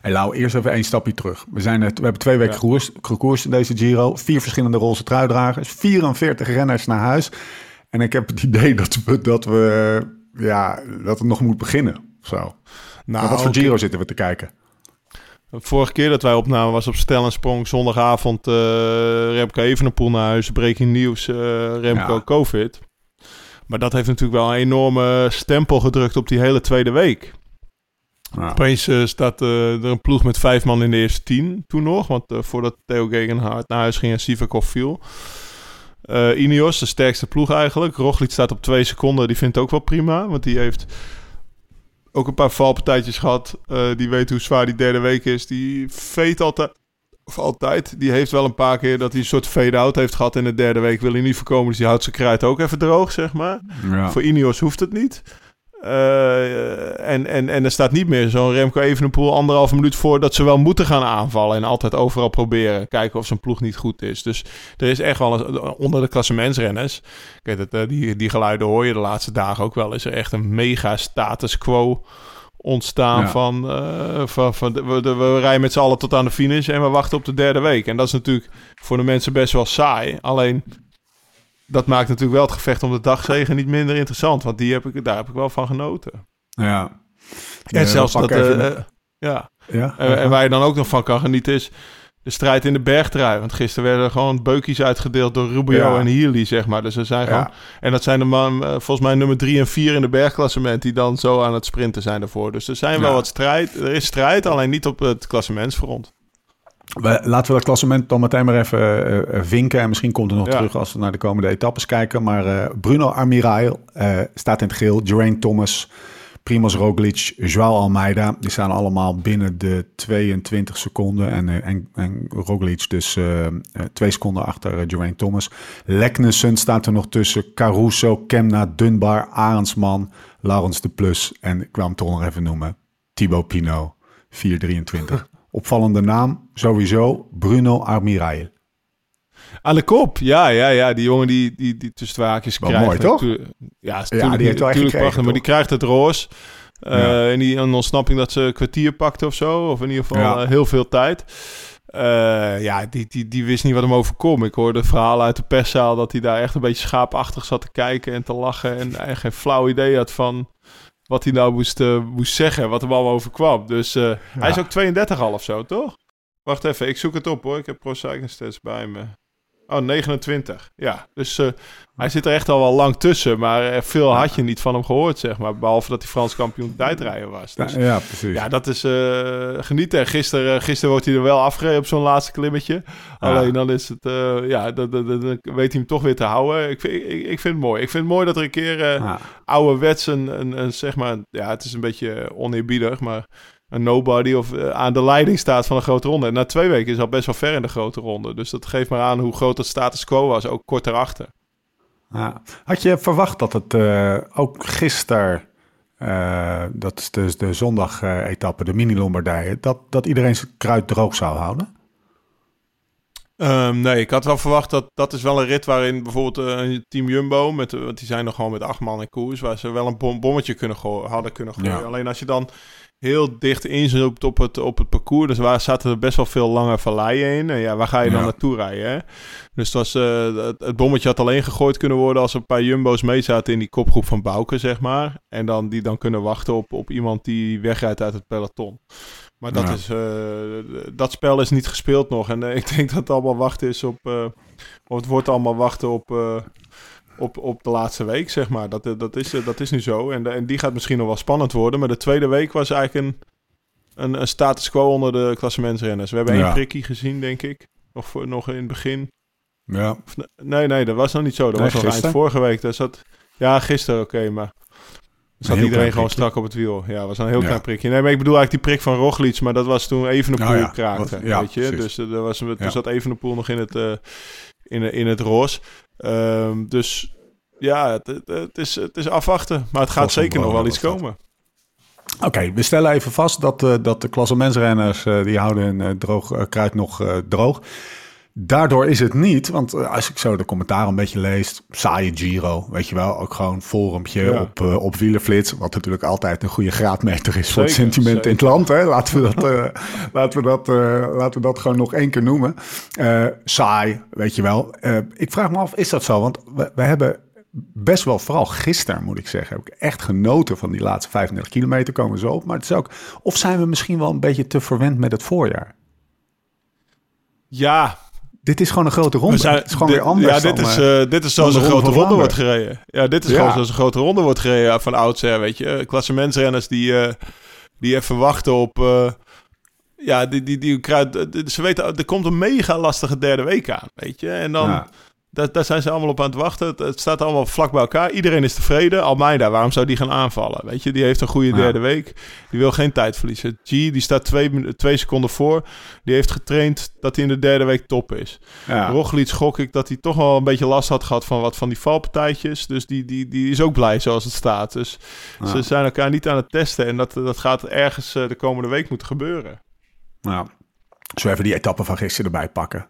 Hey Lau, eerst even één stapje terug. We, zijn, het- we hebben twee weken Ja. gekoerst, in deze Giro. Vier verschillende roze truidragers. 44 renners naar huis. En ik heb het idee dat, we, dat, we, ja, dat het nog moet beginnen. Zo. Nou, Maar wat voor. Giro zitten we te kijken? Vorige keer dat wij opnamen was op Stel en Sprong zondagavond uh, Remco Evenepoel naar huis. Breaking nieuws, eh, Remco Ja. COVID. Maar dat heeft natuurlijk wel een enorme stempel gedrukt op die hele tweede week. Nou, Opeens eh, staat eh, er een ploeg met vijf man in de eerste tien toen nog. Want eh, voordat Theo Gegenhardt naar huis ging en Sivakov viel. Ineos, de sterkste ploeg eigenlijk. Roglic staat op twee seconden. Die vindt het ook wel prima. Want die heeft ook een paar valpartijtjes gehad. Eh, die weet hoe zwaar die derde week is. Die veet altijd. Of altijd. Die heeft wel een paar keer dat hij een soort fade-out heeft gehad in de derde week. Wil hij niet voorkomen. Dus die houdt zijn kruid ook even droog, zeg maar. ja. Voor Ineos hoeft het niet. Eh, en, en, en er staat niet meer zo'n Remco Evenepoel anderhalve minuut voor dat ze wel moeten gaan aanvallen. En altijd overal proberen. Kijken of zijn ploeg niet goed is. Dus er is echt wel een, onder de klassementsrenners. Kijk, dat, eh, die, die geluiden hoor je de laatste dagen ook wel. Is er echt een mega status quo ontstaan Ja. van, eh, van, van de- we, de- we rijden met z'n allen tot aan de finish en we wachten op de derde week. En dat is natuurlijk voor de mensen best wel saai. Alleen dat maakt natuurlijk wel het gevecht om de dagzegen niet minder interessant. Want die heb ik, daar heb ik wel van genoten. ja. En Ja, zelfs dat... eh, ja. ja. En, en waar je dan ook nog van kan genieten is de strijd in de bergtrui. Want gisteren werden er gewoon beukjes uitgedeeld door Rubio Ja. en Healy, zeg maar. Dus er zijn gewoon... Ja. En dat zijn de man, eh, volgens mij nummer drie en vier in de bergklassement... die dan zo aan het sprinten zijn daarvoor. Dus er zijn wel wat strijd. Er is strijd, alleen niet op het klassementsfront. Laten we dat klassement dan meteen maar even eh, vinken. En misschien komt er nog Ja. terug als we naar de komende etappes kijken. Maar eh, Bruno Amirail eh, staat in het geel. Geraint Thomas, Primoz Roglic, Joao Almeida. Die staan allemaal binnen de 22 seconden. En, en, en Roglic dus uh, twee seconden achter uh, Geraint Thomas. Leknesen staat er nog tussen. Caruso, Kemna, Dunbar, Arendsman, Laurens de Plus. En ik kwam hem toch nog even noemen. Thibaut Pinot, 423. Opvallende naam, sowieso, Bruno Armirail. Aan de kop, ja, ja, ja. Die jongen die, die, die tussen twee haakjes krijgt. mooi, toch? Ja, Ja, die heeft wel echt prachtig, maar die krijgt het roos. Eh, Ja. En die een ontsnapping dat ze een kwartier pakte of zo. Of in ieder geval Ja. eh, heel veel tijd. Eh, ja, die, die, die wist niet wat hem overkwam. Ik hoorde verhalen uit de perszaal dat hij daar echt een beetje schaapachtig zat te kijken en te lachen. En eigenlijk geen flauw idee had van wat hij nou moest, eh, moest zeggen, wat hem allemaal overkwam. Dus eh, hij is ook 32 al of zo, toch? Wacht even, ik zoek het op hoor. Ik heb Pro Cycling Stats bij me. Oh, 29. Ja, dus eh, hij zit er echt al wel lang tussen. Maar eh, veel had je niet van hem gehoord, zeg maar. Behalve dat hij Frans kampioen tijdrijden was. Dus, Ja, precies. ja, dat is eh, genieten. En Gisteren, gisteren wordt hij er wel afgereden op zo'n laatste klimmetje. Alleen dan is het, ja, dan, dan, weet hij hem toch weer te houden. Ik vind, ik, ik vind het mooi. Ik vind het mooi dat er een keer Ja. ouderwets een, een, een, zeg maar, ja, het is een beetje oneerbiedig, maar een nobody of eh, aan de leiding staat van een grote ronde. En na twee weken is al best wel ver in de grote ronde. Dus dat geeft maar aan hoe groot het status quo was, ook kort erachter. Ja. Had je verwacht dat het eh, ook gisteren, eh, dat is dus de zondag-etappe, de mini-Lombardije, dat, dat iedereen zijn kruid droog zou houden? Ehm, nee, ik had wel verwacht dat dat is wel een rit waarin bijvoorbeeld een team Jumbo, met, want die zijn nog gewoon met acht man in koers, waar ze wel een bom, bommetje kunnen hadden kunnen gooien. Ja. Alleen als je dan heel dicht inzoomt op het, op het parcours, dus waar zaten er best wel veel lange valleien in. En ja, waar ga je dan Ja. naartoe rijden? Hè? Dus het, was, eh, het, het bommetje had alleen gegooid kunnen worden als er een paar Jumbo's mee zaten in die kopgroep van Bouke, zeg maar. En dan die dan kunnen wachten op, op iemand die wegrijdt uit het peloton. Maar dat, Ja. is, eh, dat spel is niet gespeeld nog. En eh, ik denk dat het allemaal wachten is op. of het wordt allemaal wachten op. eh, op, op de laatste week, zeg maar. Dat, eh, dat, is, eh, dat is nu zo. En, en die gaat misschien nog wel spannend worden. Maar de tweede week was eigenlijk een, een, een status quo onder de klassementsrenners. We hebben één Ja. prikkie gezien, denk ik. Nog, voor, nog in het begin. Ja. Of nee, nee, dat was nog niet zo. Dat Nee, was nog eind vorige week. Daar zat, ja, gisteren, oké, maar... Er zat iedereen gewoon prikje. strak op het wiel. Ja, was een heel Ja. klein prikje. Nee, maar ik bedoel eigenlijk die prik van Roglic, maar dat was toen Evenepoel Nou ja, kraakte. wat- ja, weet je? precies. Dus eh, er was, toen Ja. zat Evenepoel nog in het, eh in, in het roos. Ehm, dus ja, het, het, is, het is afwachten. Maar het gaat zeker nog wel iets komen. Oké, we stellen even vast dat, eh, dat de klassementsrenners, eh die houden hun eh, droog, kruid nog eh, droog. Daardoor is het niet, want eh, als ik zo de commentaar een beetje lees, saaie Giro, weet je wel, ook gewoon forumpje Ja. op, eh, op Wielerflits, wat natuurlijk altijd een goede graadmeter is voor het Zeker, sentiment in het land. Hè? Laten, we dat, eh, laten, we dat, laten we dat gewoon nog één keer noemen. Saai, weet je wel. Ik vraag me af, is dat zo? Want we, we hebben best wel, vooral gisteren moet ik zeggen, heb ik echt genoten van die laatste 35 kilometer, komen zo op. Maar het is ook, of zijn we misschien wel een beetje te verwend met het voorjaar? Ja, Dit is gewoon een grote ronde. zijn, het is gewoon dit- weer anders. Ja, dit dan, is, eh, eh, dit is zoals een grote ronde wordt gereden. Ja, dit is Ja. gewoon zoals een grote ronde wordt gereden van oudsher, weet je. Klassementsrenners die, eh, die even wachten op... eh, ja, die, die, die ze weten, er komt een mega lastige derde week aan, weet je. En dan, Ja. Daar, daar zijn ze allemaal op aan het wachten. Het, het staat allemaal vlak bij elkaar. Iedereen is tevreden. Almeida, waarom zou die gaan aanvallen? Weet je, die heeft een goede Ja. derde week. Die wil geen tijd verliezen. G, die staat twee, twee seconden voor. Die heeft getraind dat hij in de derde week top is. ja. Roglic gok ik dat hij toch wel een beetje last had gehad van wat van die valpartijtjes. Dus die, die, die is ook blij zoals het staat. Dus Ja. ze zijn elkaar niet aan het testen. En dat, dat gaat ergens eh, de komende week moeten gebeuren. Nou, zo even die etappe van gisteren erbij pakken.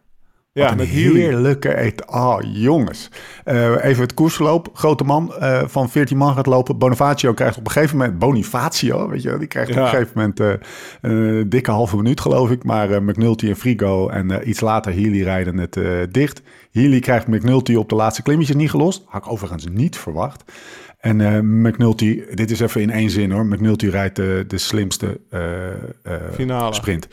Ja, met heerlijke etappe. Oh, jongens. Eh, even het koersverloop. Grote man eh, van 14 man gaat lopen. Bonifacio krijgt op een gegeven moment... Bonifacio, weet je Die krijgt op een gegeven moment eh, een dikke halve minuut, geloof ik. Maar McNulty en Frigo en iets later Healy rijden het dicht. Healy krijgt McNulty op de laatste klimmetjes niet gelost. Had ik overigens niet verwacht. En eh, McNulty, dit is even in één zin hoor. McNulty rijdt de, de slimste eh, Finale. sprint.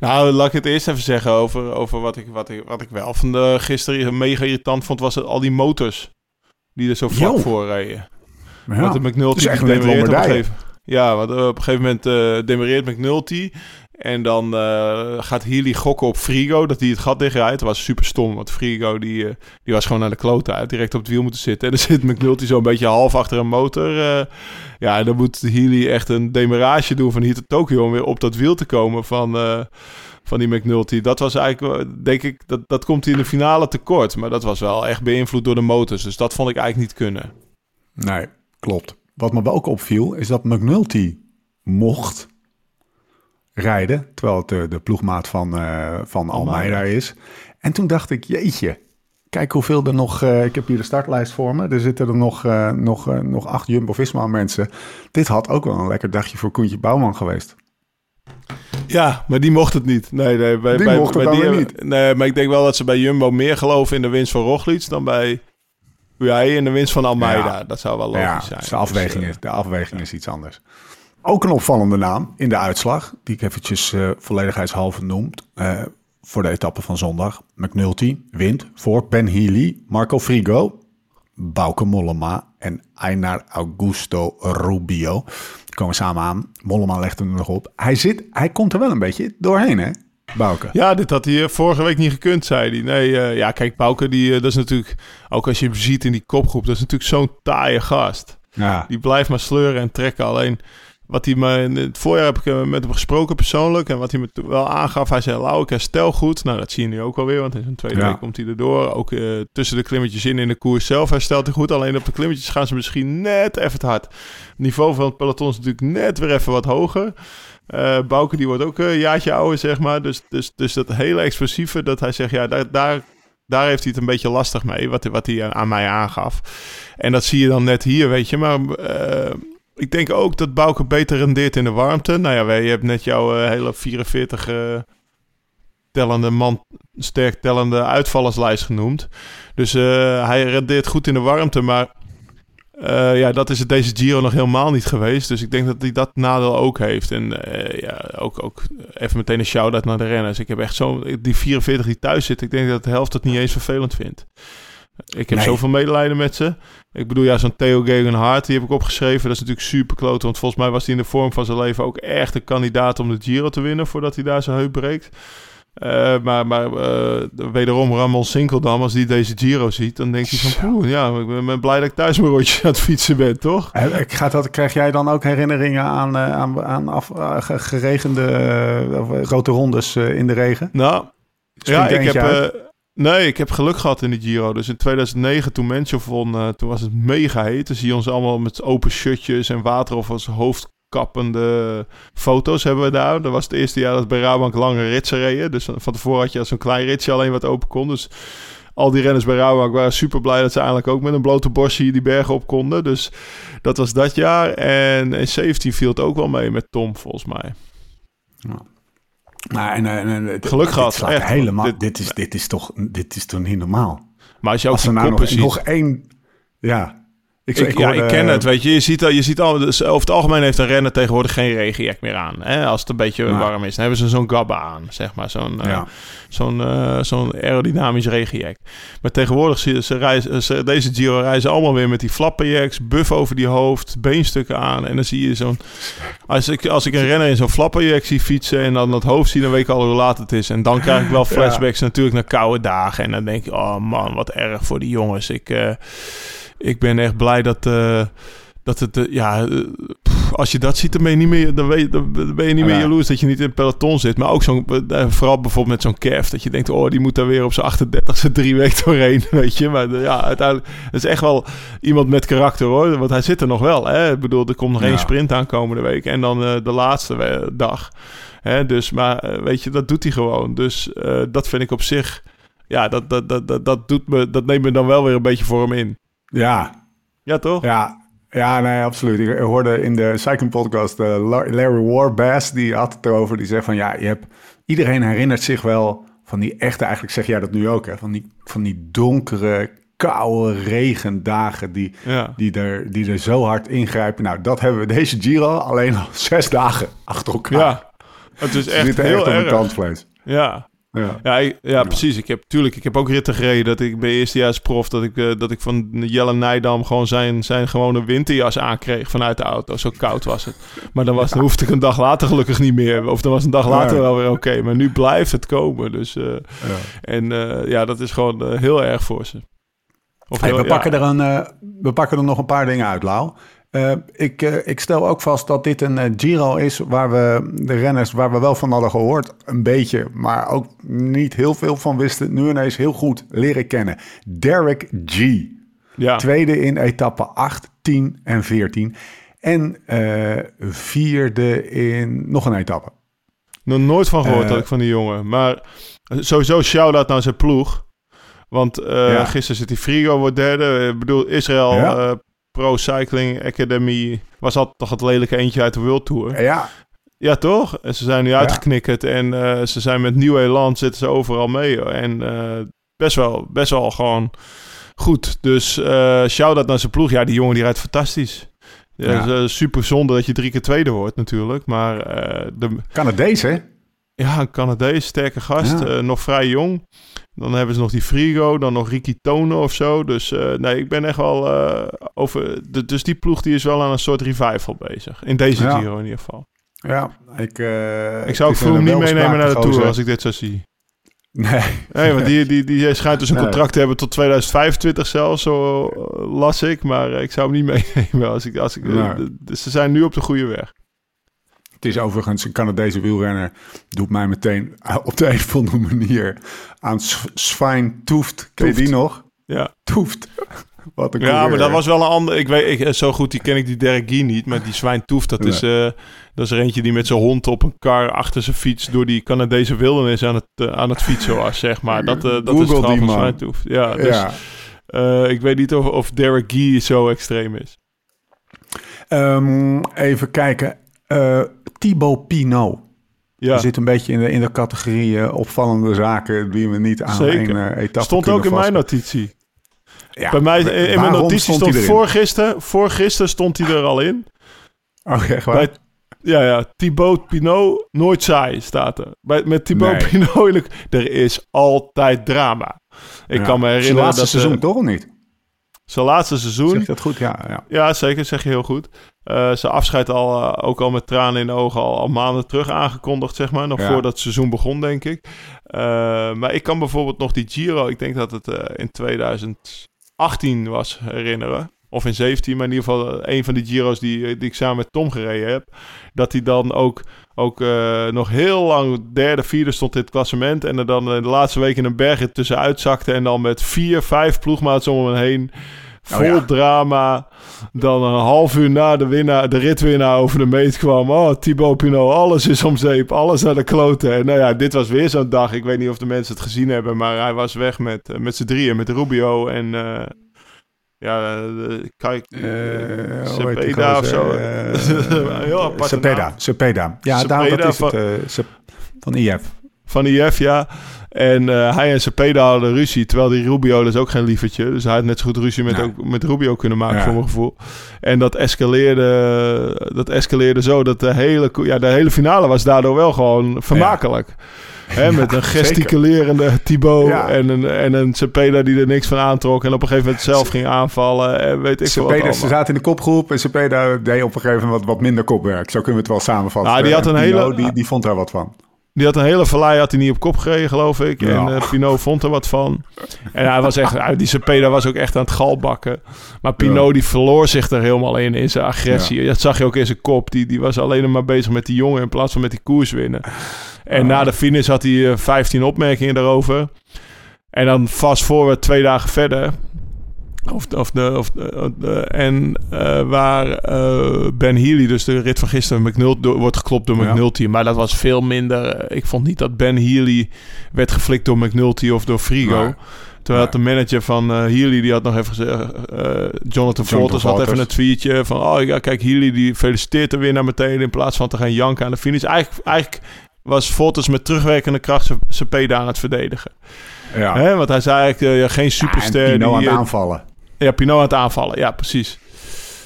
Nou, laat ik het eerst even zeggen over, over wat, ik, wat, ik, wat ik wel van de gisteren mega irritant vond. Was het al die motors die er zo vlak voor reden. Ja. Want de McNulty echt die demereert op een gegeven Ja, want op een gegeven moment eh demereert McNulty. En dan uh, gaat Healy gokken op Frigo, dat hij het gat dichtrijdt. Dat was super stom, want Frigo die, uh, die was gewoon naar de klote uit. Direct op het wiel moeten zitten. En dan zit McNulty zo een beetje half achter een motor. Uh, ja, dan moet Healy echt een demarage doen van hier tot Tokio... om weer op dat wiel te komen van, van die McNulty. Dat was eigenlijk, denk ik, dat, dat komt hij in de finale tekort. Maar dat was wel echt beïnvloed door de motors. Dus dat vond ik eigenlijk niet kunnen. Nee, klopt. Wat me ook opviel, is dat McNulty mocht rijden. Terwijl het de, de ploegmaat van, uh, van Almeida is. En toen dacht ik, jeetje, kijk hoeveel er nog... Uh, ik heb hier de startlijst voor me. Er zitten er nog, uh, nog, nog acht Jumbo-Visma mensen. Dit had ook wel een lekker dagje voor Koentje Bouwman geweest. Ja, maar die mocht het niet. Nee, nee, bij, die bij, mocht het bij dan die, niet. Nee, maar ik denk wel dat ze bij Jumbo meer geloven in de winst van Roglic dan bij UAE in de winst van Almeida. Ja. Dat zou wel logisch Ja, zijn. de afweging, Dus, is, de afweging is iets anders. Ook een opvallende naam in de uitslag, die ik eventjes uh, volledigheidshalve noem. Uh, voor de etappe van zondag. McNulty wint voor Ben Healy, Marco Frigo, Bauke Mollema en Einar Augusto Rubio. Die komen samen aan. Mollema legt hem er nog op. Hij, zit, hij komt er wel een beetje doorheen, hè? Bouke. Ja, dit had hij vorige week niet gekund, zei hij. Nee, uh, ja, kijk, Bouke, die, uh, dat is natuurlijk... Ook als je hem ziet in die kopgroep, dat is natuurlijk zo'n taaie gast. Ja. Die blijft maar sleuren en trekken. Alleen, wat hij me... In het voorjaar heb ik met hem gesproken persoonlijk. En wat hij me wel aangaf, hij zei... Lau, ik herstel goed. Nou, dat zie je nu ook alweer, want in zijn tweede Ja. week komt hij erdoor. Ook uh, tussen de klimmetjes in in de koers zelf herstelt hij goed. Alleen op de klimmetjes gaan ze misschien net even te hard. Het niveau van het peloton is natuurlijk net weer even wat hoger. Uh, Bouke die wordt ook een jaartje ouder, zeg maar. Dus, dus, dus dat hele explosieve, dat hij zegt, ja, daar, daar, daar heeft hij het een beetje lastig mee, wat, wat hij aan mij aangaf. En dat zie je dan net hier, weet je. Maar uh, ik denk ook dat Bouke beter rendeert in de warmte. Nou ja, je hebt net jouw uh, hele 44 tellende man, sterk tellende uitvallerslijst genoemd. Dus uh, hij rendeert goed in de warmte, maar uh, ja, dat is het deze Giro nog helemaal niet geweest. Dus ik denk dat hij dat nadeel ook heeft. En uh, ja, ook, ook even meteen een shout-out naar de renners. Ik heb echt zo... Die 44 die thuis zit, ik denk dat de helft het niet eens vervelend vindt. Ik heb Nee. zoveel medelijden met ze. Ik bedoel, ja, zo'n Theo Gegenhardt, die heb ik opgeschreven. Dat is natuurlijk super kloot, want volgens mij was hij in de vorm van zijn leven ook echt een kandidaat om de Giro te winnen voordat hij daar zijn heup breekt. Uh, maar maar uh, wederom Ramon Sinkeldam, als die deze Giro ziet, dan denkt hij van, poeh, ja, ik ben, ben blij dat ik thuis mijn rondje aan het fietsen ben, toch? Eh, Ik ga dat, krijg jij dan ook herinneringen aan, uh, aan, aan af, geregende grote rondes in de regen? Nou, Springt ja, ik heb? Nee, ik heb geluk gehad in de Giro. Dus in 2009, toen Menchov won, toen was het mega heet. Dan zie ons allemaal met open shirtjes en water of als hoofd kappende foto's hebben we daar. Dat was het eerste jaar dat bij Rabank lange ritsen reden. Dus van tevoren had je zo'n klein ritsje alleen wat open kon. Dus al die renners bij Rabank waren super blij dat ze eigenlijk ook met een blote borstje die bergen op konden. Dus dat was dat jaar. En in 17 viel het ook wel mee met Tom, volgens mij. Nou, en, en, en, het- Geluk dit gehad, slaat echt. helemaal. Dit, Dit- is, dit, is toch, dit is toch niet normaal? Maar als je ook Als er nou nog, nog één... Ja. Ik, Ik, ja, hoorde- ik ken het, weet je. Je ziet, al, je ziet al, dus over het algemeen heeft een renner tegenwoordig geen regenjack meer aan. Hè? Als het een beetje warm is, dan hebben ze zo'n gabba aan, zeg maar. Zo'n eh, Ja. zo'n eh, zo'n aerodynamisch regenjack. Maar tegenwoordig zie je, ze reizen, ze, deze Giro reizen allemaal weer met die flapperjacks, buff over die hoofd, beenstukken aan. En dan zie je zo'n... Als ik, als ik een renner in zo'n flapperjack zie fietsen en dan dat hoofd zie, dan weet ik al hoe laat het is. En dan krijg ik wel flashbacks natuurlijk naar koude dagen. En dan denk ik, oh man, wat erg voor die jongens. Ik... eh, ik ben echt blij dat, eh, dat het, eh, ja, eh, pff, als je dat ziet, dan ben je niet meer, dan weet, dan ben je niet meer Ja. jaloers dat je niet in het peloton zit. Maar ook zo'n, vooral bijvoorbeeld met zo'n Kev, dat je denkt, oh, die moet daar weer op zijn 38ste drie weken doorheen, weet je. Maar ja, uiteindelijk, het is echt wel iemand met karakter hoor, want hij zit er nog wel. Hè? Ik bedoel, er komt nog Ja. één sprint aan komende week en dan de laatste dag. Hè? Dus, maar weet je, dat doet hij gewoon. Dus dat vind ik op zich, ja, dat, dat, dat, dat, dat, doet me, dat neemt me dan wel weer een beetje voor hem in. Ja, Ja, toch? Ja, ja, nee, absoluut. Ik hoorde in de Cycling Podcast uh, Larry Warbass, die had het erover. Die zegt van ja, je hebt, iedereen herinnert zich wel van die echte, eigenlijk zeg jij dat nu ook, hè, van die, van die donkere, koude regendagen die, Ja. die, er, die er zo hard ingrijpen. Nou, dat hebben we deze Giro alleen al zes dagen achter elkaar. Ja, het is echt heel echt op een erg. Ja. Ja. Ja, ik- ja, precies. Ik heb, tuurlijk, ik heb ook ritten gereden. Dat ik bij eerstejaarsprof, dat ik, eh, dat ik van Jelle Nijdam gewoon zijn, zijn gewone winterjas aankreeg vanuit de auto. Zo koud was het. Maar dan, was, dan hoefde ik een dag later gelukkig niet meer. Of dan was een dag later wel weer oké. Maar nu blijft het komen. Dus, eh, Ja. en eh, ja, dat is gewoon heel erg voor ze. Of Hey, heel- we, pakken er een, we pakken er nog een paar dingen uit, Lau. Eh, ik, eh, ik stel ook vast dat dit een eh, Giro is waar we de renners, waar we wel van hadden gehoord, een beetje, maar ook niet heel veel van wisten, nu ineens heel goed leren kennen. Derek G. ja. Tweede in etappe 8, 10 en 14. En vierde in nog een etappe. Nog nooit van gehoord Eh, had ik van die jongen. Maar sowieso shout-out naar zijn ploeg. Want Ja. gisteren zit die Frigo wordt derde. Ik bedoel, Israël Ja. Pro Cycling Academy was al toch het lelijke eentje uit de World Tour. Ja, Ja, toch? En ze zijn nu uitgeknikkerd en eh, ze zijn met nieuw elan zitten ze overal mee. En eh, best, wel, best wel gewoon goed. Dus eh shout-out naar zijn ploeg. Ja, die jongen die rijdt fantastisch. Ja, Ja. het is, super zonde dat je drie keer tweede wordt natuurlijk. Maar de, Canadees hè? Ja, een Canadees, sterke gast. Ja. eh, nog vrij jong. Dan hebben ze nog die Frigo, dan nog Ricky Tonen of zo. Dus eh, nee, ik ben echt wel eh, over... De, dus die ploeg die is wel aan een soort revival bezig. In deze Ja. Giro in ieder geval. Ja, ik... Ik zou Vroom een niet meenemen naar de Tour als ik dit zo zie. Nee. Nee, want die, die, die schijnt dus een Nee. contract te hebben tot 2025 zelfs, zo las ik. Maar ik zou hem niet meenemen. Als ik, als ik, Nee. dus ze zijn nu op de goede weg. Is overigens een Canadese wielrenner. Doet mij meteen eh, op de een of andere manier aan Svein Toeft. Ken je Toeft. die nog? Ja, Toeft. Wat een ja coureur, maar dat was wel een ander... Ik weet, ik, eh, zo goed die ken ik die Derek Guy niet. Maar die Zwijn Toef, dat, is, eh, dat is er eentje die met zijn hond op een kar achter zijn fiets... door die Canadese wildernis aan het, aan het fietsen was, zeg maar. Dat, eh, dat is het verhaal van man. Zwijn Toef. Ja, dus ja. ik weet niet of, of Derek Guy zo extreem is. Ehm, even kijken. Eh Thibaut Pinot. Ja. Die zit een beetje in de, in de categorie eh, opvallende zaken die we niet aan Zeker. een eh, etappe Stond ook in mijn notitie. Ja, Bij mij, in, mijn notitie stond stond, voorgisteren, voorgisteren stond hij er al in. Oh, echt waar? Bij, ja, ja, Thibaut Pinot, nooit saai staat er. Bij, met Thibaut Nee. Pinot, er is altijd drama. Ik Ja. kan me herinneren laatste dat seizoen eh, toch of niet? Zijn laatste seizoen... Zeg dat goed? Ja, ja. Ja, zeker, zeg je heel goed. Eh, zijn afscheid al, eh, ook al met tranen in de ogen, al, al maanden terug aangekondigd, zeg maar. Nog Ja. voordat het seizoen begon, denk ik. Eh, maar ik kan bijvoorbeeld nog die Giro, ik denk dat het in 2018 was, herinneren. Of in 17, maar in ieder geval een van die Giro's die, die ik samen met Tom gereden heb. Dat hij dan ook, ook eh, nog heel lang derde, vierde stond het klassement. En er dan in de laatste week in een berg tussenuit zakte. En dan met vier, vijf ploegmaats om hem heen. Vol Oh ja. drama. Dan een half uur na de, winnaar, de ritwinnaar over de meet kwam. Oh, Thibaut Pinot, alles is om zeep. Alles naar de kloten. En nou ja, dit was weer zo'n dag. Ik weet niet of de mensen het gezien hebben. Maar hij was weg met, eh, met z'n drieën. Met Rubio en... eh, ja, eh, kijk, Eh, die Cepeda of zo. Eh, Heel apart. Cepeda, Cepeda. Ja, daar, dat is van- het. eh, van IF. Van IF, ja. En eh, hij en Cepeda hadden ruzie, terwijl die Rubio dat is ook geen lievertje. Dus hij had net zo goed ruzie met, ook, met Rubio kunnen maken, Ja. voor mijn gevoel. En dat escaleerde, dat escaleerde zo dat de hele, ja, de hele finale was daardoor wel gewoon vermakelijk. Hè, met een gesticulerende Thibaut en, een, en een Cepeda die er niks van aantrok. En op een gegeven moment zelf ging aanvallen. En weet ik wat Cepeda, ze zaten in de kopgroep en Cepeda deed op een gegeven moment wat, wat minder kopwerk. Zo kunnen we het wel samenvatten. Nou, die had En een hele- Die, die vond daar wat van. Die had een hele vallei had hij niet op kop gereden, geloof ik. Ja. En eh, Pinot vond er wat van. En hij was echt, hij- die Cepeda was ook echt aan het galbakken. Maar Pinot Ja. die verloor zich er helemaal in, in zijn agressie. Dat zag je ook in zijn kop. Die, die was alleen maar bezig met die jongen in plaats van met die koers winnen. En na de finish had hij eh, 15 opmerkingen daarover. En dan vast voor twee dagen verder. Of, of de, of de, de- en eh, waar eh, Ben Healy, dus de rit van gisteren, McNulty, door, wordt geklopt door Ja. McNulty. Maar dat was veel minder. eh, Ik vond niet dat Ben Healy werd geflikt door McNulty of door Frigo. Terwijl de manager van eh Healy, die had nog even gezegd... eh, Jonathan Walters had even een tweetje van... Oh ja, kijk, Healy die feliciteert de winnaar meteen... in plaats van te gaan janken aan de finish. Eigenlijk, eigenlijk was Walters met terugwerkende kracht zijn- peda aan het verdedigen. Ja. Hè? Want hij zei eigenlijk, eh, ja, geen superster. en Pino die, aan het eh, aanvallen. Ja, Pinot aan het aanvallen. Ja, precies.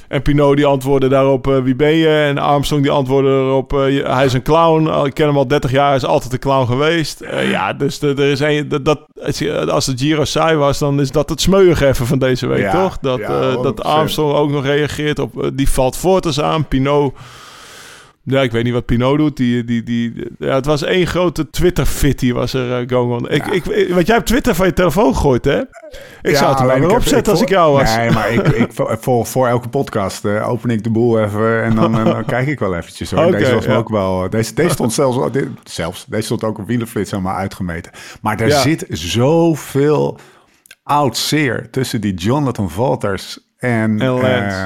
En Pinot die antwoordde daarop, eh, wie ben je? En Armstrong die antwoordde erop, eh, hij is een clown. Al- Ik ken hem al 30 jaar, hij is altijd een clown geweest. Eh, ja, dus de- er is een, dat, dat, als de Giro saai was, dan is dat het smeuig even van deze week, Ja, toch? Dat, ja, eh, dat 100%. Armstrong ook nog reageert op, eh, die valt Fortes aan. Pinot, ja, ik weet niet wat Pinot doet. Die, die, die, ja, het was één grote Twitter-fitty was er uh, going on. Ik, ik, want jij hebt Twitter van je telefoon gegooid, hè? Ik zou het er weer heb- opzetten als ik jou was. Nee, maar ik, ik, voor, voor elke podcast eh, open ik de boel even en dan, eh, dan kijk ik wel eventjes. Hoor. Deze was ja. ook wel. Deze, deze stond zelfs, dit- zelfs. Deze stond ook op wielenflits helemaal uitgemeten. Maar er Ja. zit zoveel oud zeer tussen die Jonathan Walters en, En Lance.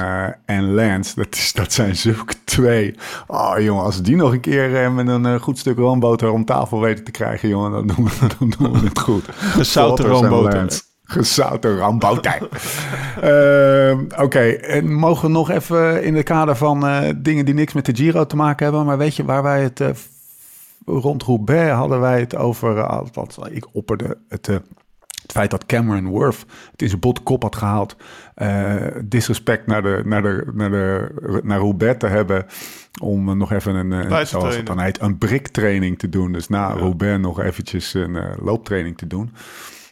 eh, en Lance. Dat, is, dat zijn zulke twee. Oh jongen, als die nog een keer eh, met een eh, goed stuk roomboter om tafel weten te krijgen, jongen, dan doen we, dan doen we het goed. Gezouten en roomboter. Gezouten. Ehm, Oké, en mogen we nog even in het kader van dingen die niks met de Giro te maken hebben. Maar weet je waar wij het rond Roubaix hadden wij het over. wat ik opperde het. Het feit dat Cameron Worth het in zijn bot kop had gehaald. eh, disrespect naar, de, naar, de, naar, de, naar Roubaix te hebben. Om nog even een, eh, te zoals het dan heet, een briktraining te doen. Dus na Roubaix nog eventjes een eh, looptraining te doen.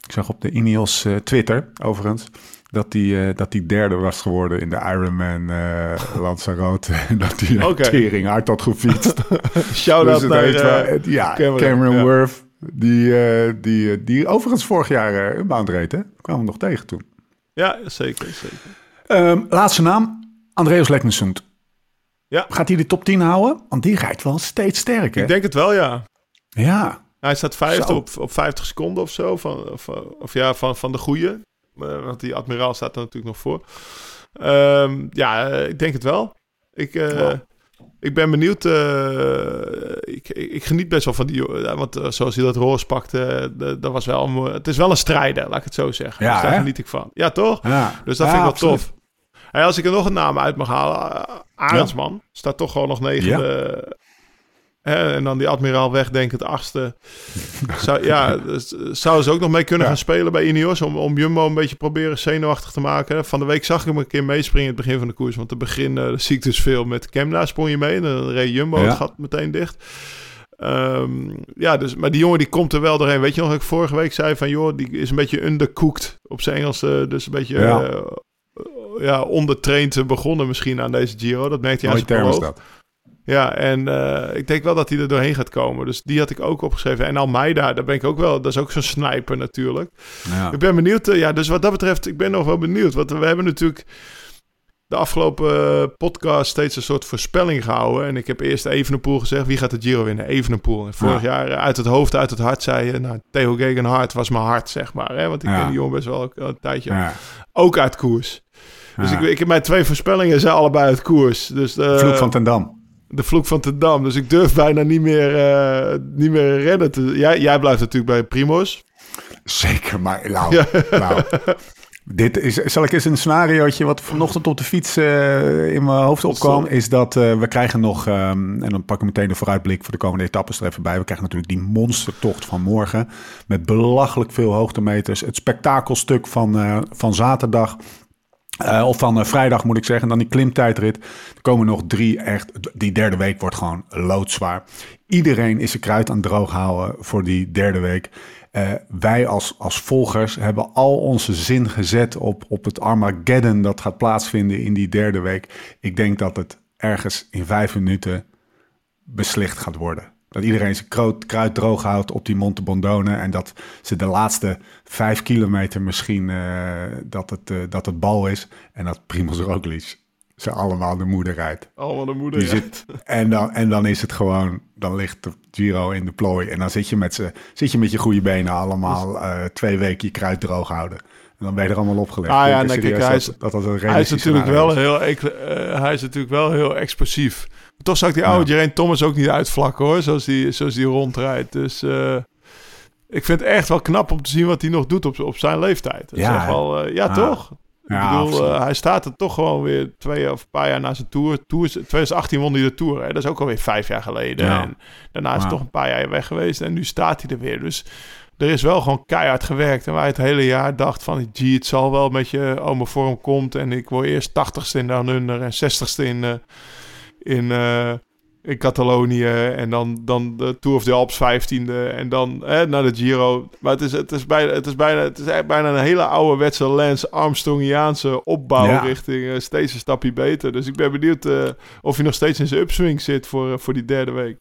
Ik zag op de Ineos Twitter, overigens, dat die, dat die derde was geworden in de Ironman Lanzarote. en dat die okay. tering hard had gefietst. Shout-out Dus naar... wel- ja, Cameron, Cameron, ja. Worth, die, eh, die, eh, die overigens vorig jaar eh Unbound reed, hè? Kwamen we nog tegen toen. ja, zeker, zeker. Ehm, laatste naam, Andreas Leknesund. Ja. Gaat hij de top 10 houden? Want die rijdt wel steeds sterk, hè? Ik denk het wel, ja. Ja, Hij staat vijfde op, op 50 seconden of zo. Van, of, of ja, van, van de goede. Want die admiraal staat er natuurlijk nog voor. Ehm, ja, ik denk het wel. Ik, Wow. Ik ben benieuwd. eh, ik, ik, geniet best wel van die... ja, want eh, zoals hij dat roos pakte, eh, dat was wel... een Het is wel een strijder, laat ik het zo zeggen. Ja, dus daar geniet ik van. Ja, toch? ja. Dus dat Ja, vind ik wel absoluut. tof. Hey, als ik er nog een naam uit mag halen. Arendsman. Staat toch gewoon nog negende. Hè, en dan die admiraal wegdenkend achtste. Zou, ja, dus, eh, zouden ze ook nog mee kunnen Ja. gaan spelen bij Ineos. Om, om Jumbo een beetje proberen zenuwachtig te maken. Van de week zag ik hem een keer meespringen in het begin van de koers. Want te begin uh, zie ik dus veel met Kemna sprong je mee. En dan reed Jumbo Ja. het gat meteen dicht. Ehm, ja, dus, maar die jongen die komt er wel doorheen. Weet je nog, dat ik vorige week zei van... joh, die is een beetje undercooked op zijn Engels. eh, dus een beetje... Ja. ja, ondertraind begonnen misschien aan deze Giro. Dat merkte hij aan zijn dat. Ja, en eh, ik denk wel dat hij er doorheen gaat komen. Dus die had ik ook opgeschreven. En Almeida, daar ben ik ook wel... Dat is ook zo'n sniper natuurlijk. Ja. Ik ben benieuwd. eh, ja, dus wat dat betreft, ik ben nog wel benieuwd. Want we hebben natuurlijk de afgelopen eh, podcast steeds een soort voorspelling gehouden. En ik heb eerst Evenepoel gezegd. Wie gaat de Giro winnen? Evenepoel. En vorig Ja. jaar uit het hoofd, uit het hart zei je... Nou, Theo Gegenhard was mijn hart, zeg maar. Hè? Want ik Ja. ken die jongen best wel ook al een tijdje. Ja. Ook uit koers. Dus ik, ik heb mijn twee voorspellingen zijn allebei uit koers. Dus eh, Vloek van ten Dam. De vloek van Ten Dam. Dus ik durf bijna niet meer, eh, niet meer rennen. Te... Jij, jij blijft natuurlijk bij Primos. Zeker, maar nou, nou. Dit is, zal ik eens een scenariootje wat vanochtend op de fiets eh, in mijn hoofd opkwam, is dat eh, we krijgen nog, ehm, en dan pak ik meteen de vooruitblik voor de komende etappes er even bij. We krijgen natuurlijk die monstertocht van morgen met belachelijk veel hoogtemeters. Het spektakelstuk van, van zaterdag. Eh, of van eh, vrijdag moet ik zeggen, dan die klimtijdrit. Er komen nog drie echt. Die derde week wordt gewoon loodzwaar. Iedereen is zijn kruid aan het droog houden voor die derde week. Eh, wij als, als volgers hebben al onze zin gezet op, op het Armageddon dat gaat plaatsvinden in die derde week. Ik denk dat het ergens in vijf minuten beslicht gaat worden. Dat iedereen zijn kruid, kruid droog houdt op die Monte Bondone. En dat ze de laatste vijf kilometer misschien eh, dat, het, eh, dat het bal is. En dat Primoz Roglic ze allemaal de moeder rijdt. Allemaal de moeder. Zit, en, dan, en dan is het gewoon, dan ligt de Giro in de plooi. En dan zit je met, z'n- zit je, met je goede benen allemaal eh, twee weken je kruid droog houden. En dan ben je er allemaal opgelegd. Ah ja, nee, kijk, hij dat- is- dat, dat een Hij is realistisch natuurlijk wel is. heel, eh, hij is natuurlijk wel heel explosief. Toch zou ik die oude Geraint Thomas ook niet uitvlakken hoor, zoals die, zoals die rondrijdt. Dus eh, ik vind het echt wel knap om te zien wat hij nog doet op, op zijn leeftijd. Dat is Ja, wel, eh, ja, Ah. toch? Ik Ja, bedoel, eh, hij staat er toch gewoon weer twee of een paar jaar na zijn tour. Tours, 2018 won hij de tour. Hè? Dat is ook alweer vijf jaar geleden. Ja. En daarna is hij Ja. toch een paar jaar weg geweest. En nu staat hij er weer. Dus er is wel gewoon keihard gewerkt. En je het hele jaar dacht van... Gee, het zal wel met je oma vorm komt. En ik word eerst 80ste in Down Under en 60ste in, eh, in, eh, in Catalonië. En dan, dan de Tour of the Alps 15e. En dan eh, naar de Giro. Maar het is, het is, bijna, het is, bijna, het is echt bijna een hele ouderwetse Lance Armstrongiaanse opbouw Ja. richting eh, steeds een stapje beter. Dus ik ben benieuwd eh, of hij nog steeds in zijn upswing zit voor, voor die derde week.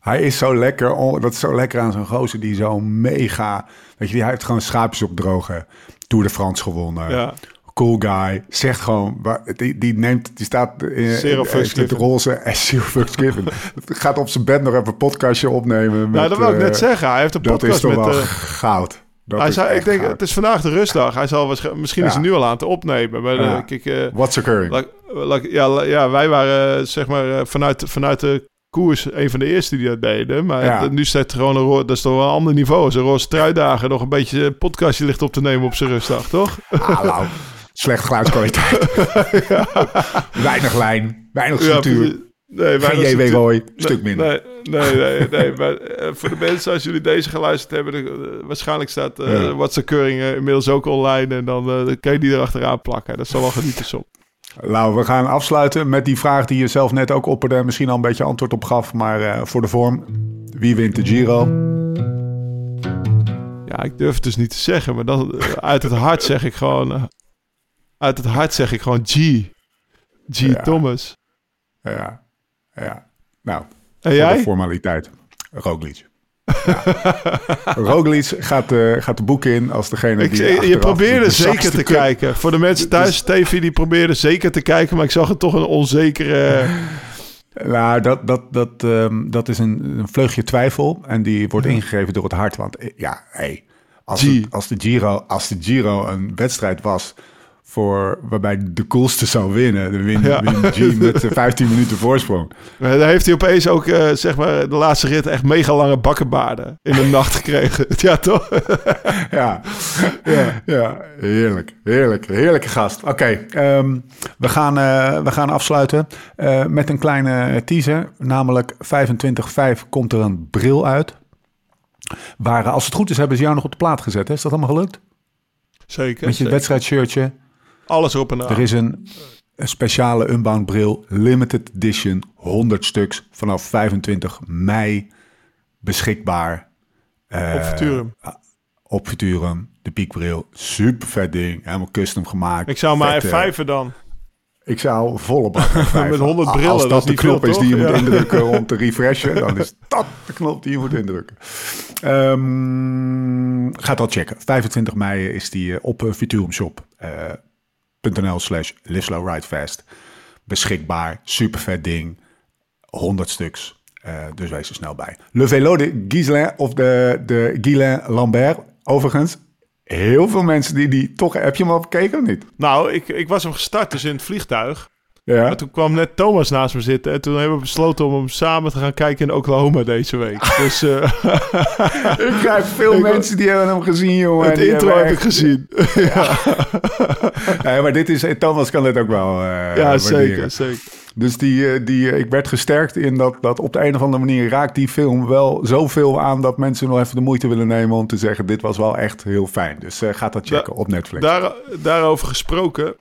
Hij is zo lekker. oh, dat is zo lekker aan zo'n gozer die zo mega... Weet je, die heeft gewoon schaapjes op drogen. Tour de France gewonnen. Ja. Cool guy. Zegt gewoon... Die, die neemt... Die staat in, Zero in- in het roze en fucks given. Gaat op zijn bed nog even een podcastje opnemen. Met, nou, dat wil ik eh, net zeggen. Hij heeft een Dat is podcast toch met... wel eh, goud. Dat hij zei, ik denk, goud. het is vandaag de rustdag. Hij zal waarschijnlijk, misschien is hij nu al aan het opnemen. Maar Ja. eh, kijk, eh, What's occurring? Laat- laat- ja, ja, wij waren eh, zeg maar eh, vanuit, vanuit de koers een van de eerste die dat deden. Maar Ja. nu staat er gewoon een, dat is toch wel een ander niveau. Een roze truidagen nog een beetje een podcastje ligt op te nemen op zijn rustdag, toch? Hallo. Slecht geluidskwaliteit. weinig lijn. Weinig structuur. nee, Geen JW Roy. Stuk minder. Nee, nee, nee, nee maar eh, voor de mensen, als jullie deze geluisterd hebben, eh, waarschijnlijk staat eh Ja. What's Occurring eh, inmiddels ook online. En dan, dan kan je die erachteraan plakken. Dat zal wel genieten soms. Nou, we gaan afsluiten met die vraag die je zelf net ook opperde. en Misschien al een beetje antwoord op gaf. Maar voor de vorm. Wie wint de Giro? Ja, ik durf het dus niet te zeggen, maar dan uit het hart zeg ik gewoon. Uit het hart zeg ik gewoon G. G. Ja. Thomas. Ja. ja. Nou, En voor de jij? formaliteit. Roglic. Ja. Roglic gaat, eh, gaat de boek in als degene Ik, die je achteraf probeerde de zeker te kijken. Voor de mensen thuis, Stevie, die probeerde zeker te kijken, maar ik zag het toch een onzekere. Nou, dat, dat, dat, ehm, dat is een, een vleugje twijfel. En die wordt ingegeven door het hart. Want eh, ja, hey, als, het- als, de Giro, als de Giro een wedstrijd was voor, waarbij de coolste zou winnen, dan win, Ja. win G met eh, 15 minuten voorsprong. Maar Daar heeft hij opeens ook, eh, zeg maar, de laatste rit echt mega lange bakkenbaarden in de nacht gekregen. Ja, toch? Ja, ja, ja heerlijk, heerlijk, heerlijke gast. Oké, ehm, we, gaan, eh, we gaan afsluiten eh, met een kleine teaser. Namelijk 25.5 komt er een bril uit. Waar, eh, als het goed is, hebben ze jou nog op de plaat gezet. Hè? Is dat allemaal gelukt? Zeker. Met je wedstrijdshirtje. Alles erop en aan. Er is een, een speciale Unbound bril, limited edition, 100 stuks, vanaf 25 mei beschikbaar. Eh, Op Futurum. Op Futurum, de piekbril, super vet ding, helemaal custom gemaakt. Ik zou maar F5 dan. Ik zou volle bak F5. Met 100 Als brillen, dat, dat de knop veel, is die je moet indrukken om te refreshen, dan is dat de knop die je moet indrukken. Ehm, ga dat checken. 25 mei is die eh, op uh, futurumshop.nl slash live beschikbaar. Super vet ding. 100 stuks. Eh, dus wees er snel bij. Le Vélo de of de, de Lambert. Overigens, heel veel mensen die die toch... Heb je hem al bekeken of niet? Nou, ik, ik was hem gestart dus in het vliegtuig. Ja. Maar toen kwam net Thomas naast me zitten. En toen hebben we besloten om hem samen te gaan kijken in Oklahoma deze week. Dus eh, Ik krijg veel Ik- mensen die hebben hem gezien, jongen. het intro heb ik gezien. Ja, maar dit is... Thomas kan dit ook wel eh, ja, zeker, zeker. Dus die, eh, die, ik werd gesterkt in dat, dat op de een of andere manier raakt die film wel zoveel aan... dat mensen nog even de moeite willen nemen om te zeggen... dit was wel echt heel fijn. Dus eh gaat dat checken op Netflix. Daar, daarover gesproken.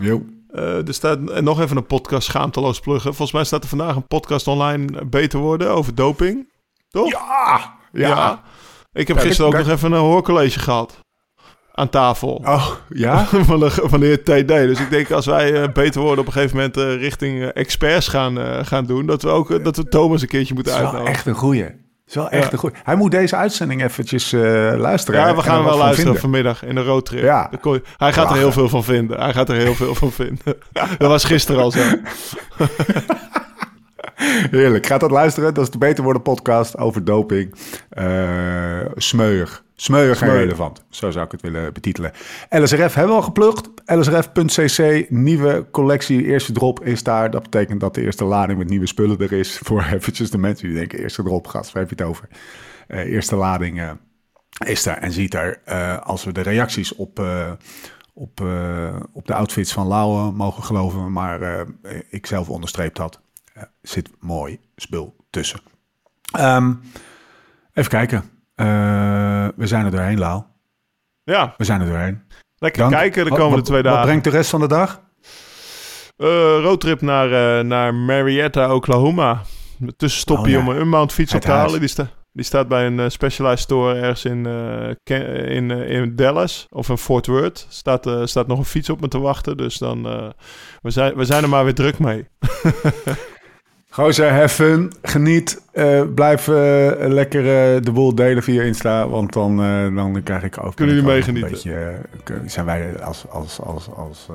Jo. Eh, er staat en nog even een podcast schaamteloos pluggen. Volgens mij staat er vandaag een podcast online eh, beter worden over doping. Toch? Ja! Ja! Ik heb Ja, gisteren ook nog even een hoorcollege gehad. Aan tafel. Oh, ja? van, de, van de heer TD. Dus ik denk als wij eh, beter worden op een gegeven moment richting experts gaan, gaan doen, dat we ook dat we Thomas een keertje moeten Dat is wel uitnodigen. echt een goeie. Is wel echt Ja. een goeie. Hij moet deze uitzending eventjes eh, luisteren. Ja, we gaan wel luisteren vinden. vanmiddag in de roadtrip. Ja. Hij gaat er heel veel van vinden. Hij gaat er heel veel van vinden. Dat was gisteren al zo. Heerlijk. Gaat dat luisteren? Dat is de Beter Worden podcast over doping. Smeuig. Smeuig en relevant. Zo zou ik het willen betitelen. LSRF hebben we al geplukt. LSRF.cc, nieuwe collectie. Eerste drop is daar. Dat betekent dat de eerste lading met nieuwe spullen er is. Voor eventjes de mensen die denken, eerste drop, gast, waar heb je het over? Eh, eerste lading eh, is daar. En ziet daar, eh, als we de reacties op, op, op de outfits van Lauwe mogen geloven. Maar ik zelf onderstreep dat. Er zit mooi spul tussen. Ehm, even kijken. Eh, we zijn er doorheen, Lau. Ja, We zijn er doorheen. lekker Dank. kijken de komende wat- twee dagen. Wat brengt de rest van de dag? Eh, roadtrip naar, eh, naar Marietta, Oklahoma. Tussenstopje Oh, ja. om een Unbound fiets op te halen. Die, sta, die staat bij een Specialized store ergens in, in, in Dallas. Of in Fort Worth. Staat, staat nog een fiets op me te wachten. Dus dan, we, zijn, we zijn er maar weer druk mee. Gozer, have fun, geniet. eh, blijf eh, lekker eh, de boel delen via Insta, want dan, dan krijg ik ook... Kunnen jullie meegenieten? Een beetje, zijn wij als, als, als, als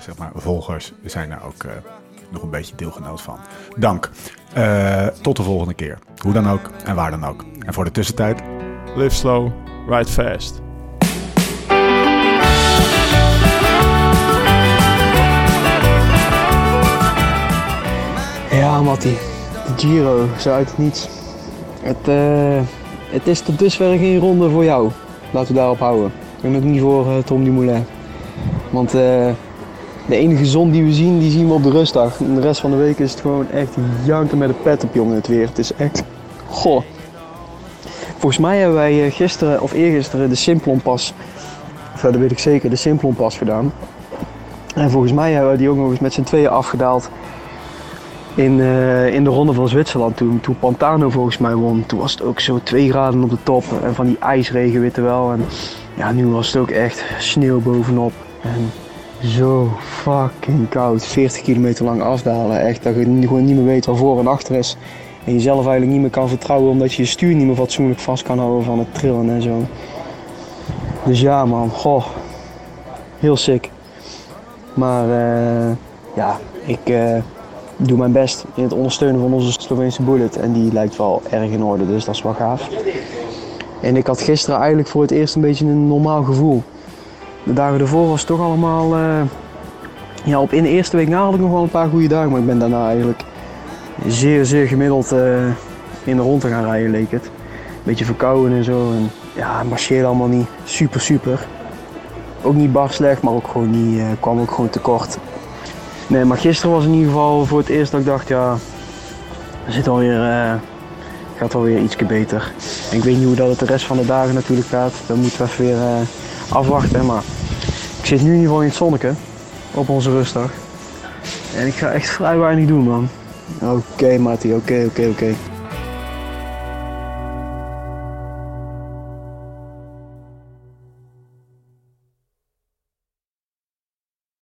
zeg maar volgers, zijn daar ook nog een beetje deelgenoot van. Dank. Tot de volgende keer. Hoe dan ook en waar dan ook. En voor de tussentijd, Live slow, ride fast. Ja, Matti. De Giro, zo uit het niets. Het, eh, het is tot dusver geen ronde voor jou. Laten we daarop houden. En ook niet voor eh, Tom Dumoulin. Want eh, de enige zon die we zien, die zien we op de rustdag. En de rest van de week is het gewoon echt janken met een pet op, jongen, het weer. Het is echt... Goh. Volgens mij hebben wij gisteren of eergisteren de Simplon pas, of ja, dat weet ik zeker, de Simplon pas gedaan. En volgens mij hebben we die ook eens met z'n tweeën afgedaald in, eh, in de ronde van Zwitserland toen, toen Pantano volgens mij won. Toen was het ook zo 2 graden op de top en van die ijsregen weet je wel. En ja, nu was het ook echt sneeuw bovenop. En zo fucking koud. 40 kilometer lang afdalen. Echt dat je gewoon niet meer weet waar voor en achter is. En jezelf eigenlijk niet meer kan vertrouwen omdat je je stuur niet meer fatsoenlijk vast kan houden van het trillen en zo. Dus ja man, goh. Heel sick. Maar eh, ja, ik... eh, doe mijn best in het ondersteunen van onze Sloveense bullet. En die lijkt wel erg in orde, dus dat is wel gaaf. En ik had gisteren eigenlijk voor het eerst een beetje een normaal gevoel. De dagen ervoor was het toch allemaal... eh, ja, op in de eerste week na had ik nog wel een paar goede dagen. Maar ik ben daarna eigenlijk zeer, zeer gemiddeld eh, in de rond te gaan rijden, leek het. Beetje verkouden en zo. En ja, marcheerde allemaal niet super, super. Ook niet bar slecht, maar ook gewoon niet, eh, kwam ook gewoon tekort. Nee, maar gisteren was in ieder geval voor het eerst dat ik dacht, ja, er zit eh gaat alweer ietsje beter. En ik weet niet hoe dat het de rest van de dagen natuurlijk gaat. Dan moeten we even weer eh, afwachten. Maar ik zit nu in ieder geval in het zonnetje op onze rustdag. En ik ga echt vrij weinig doen, man. Oké, Mati, oké, oké, oké.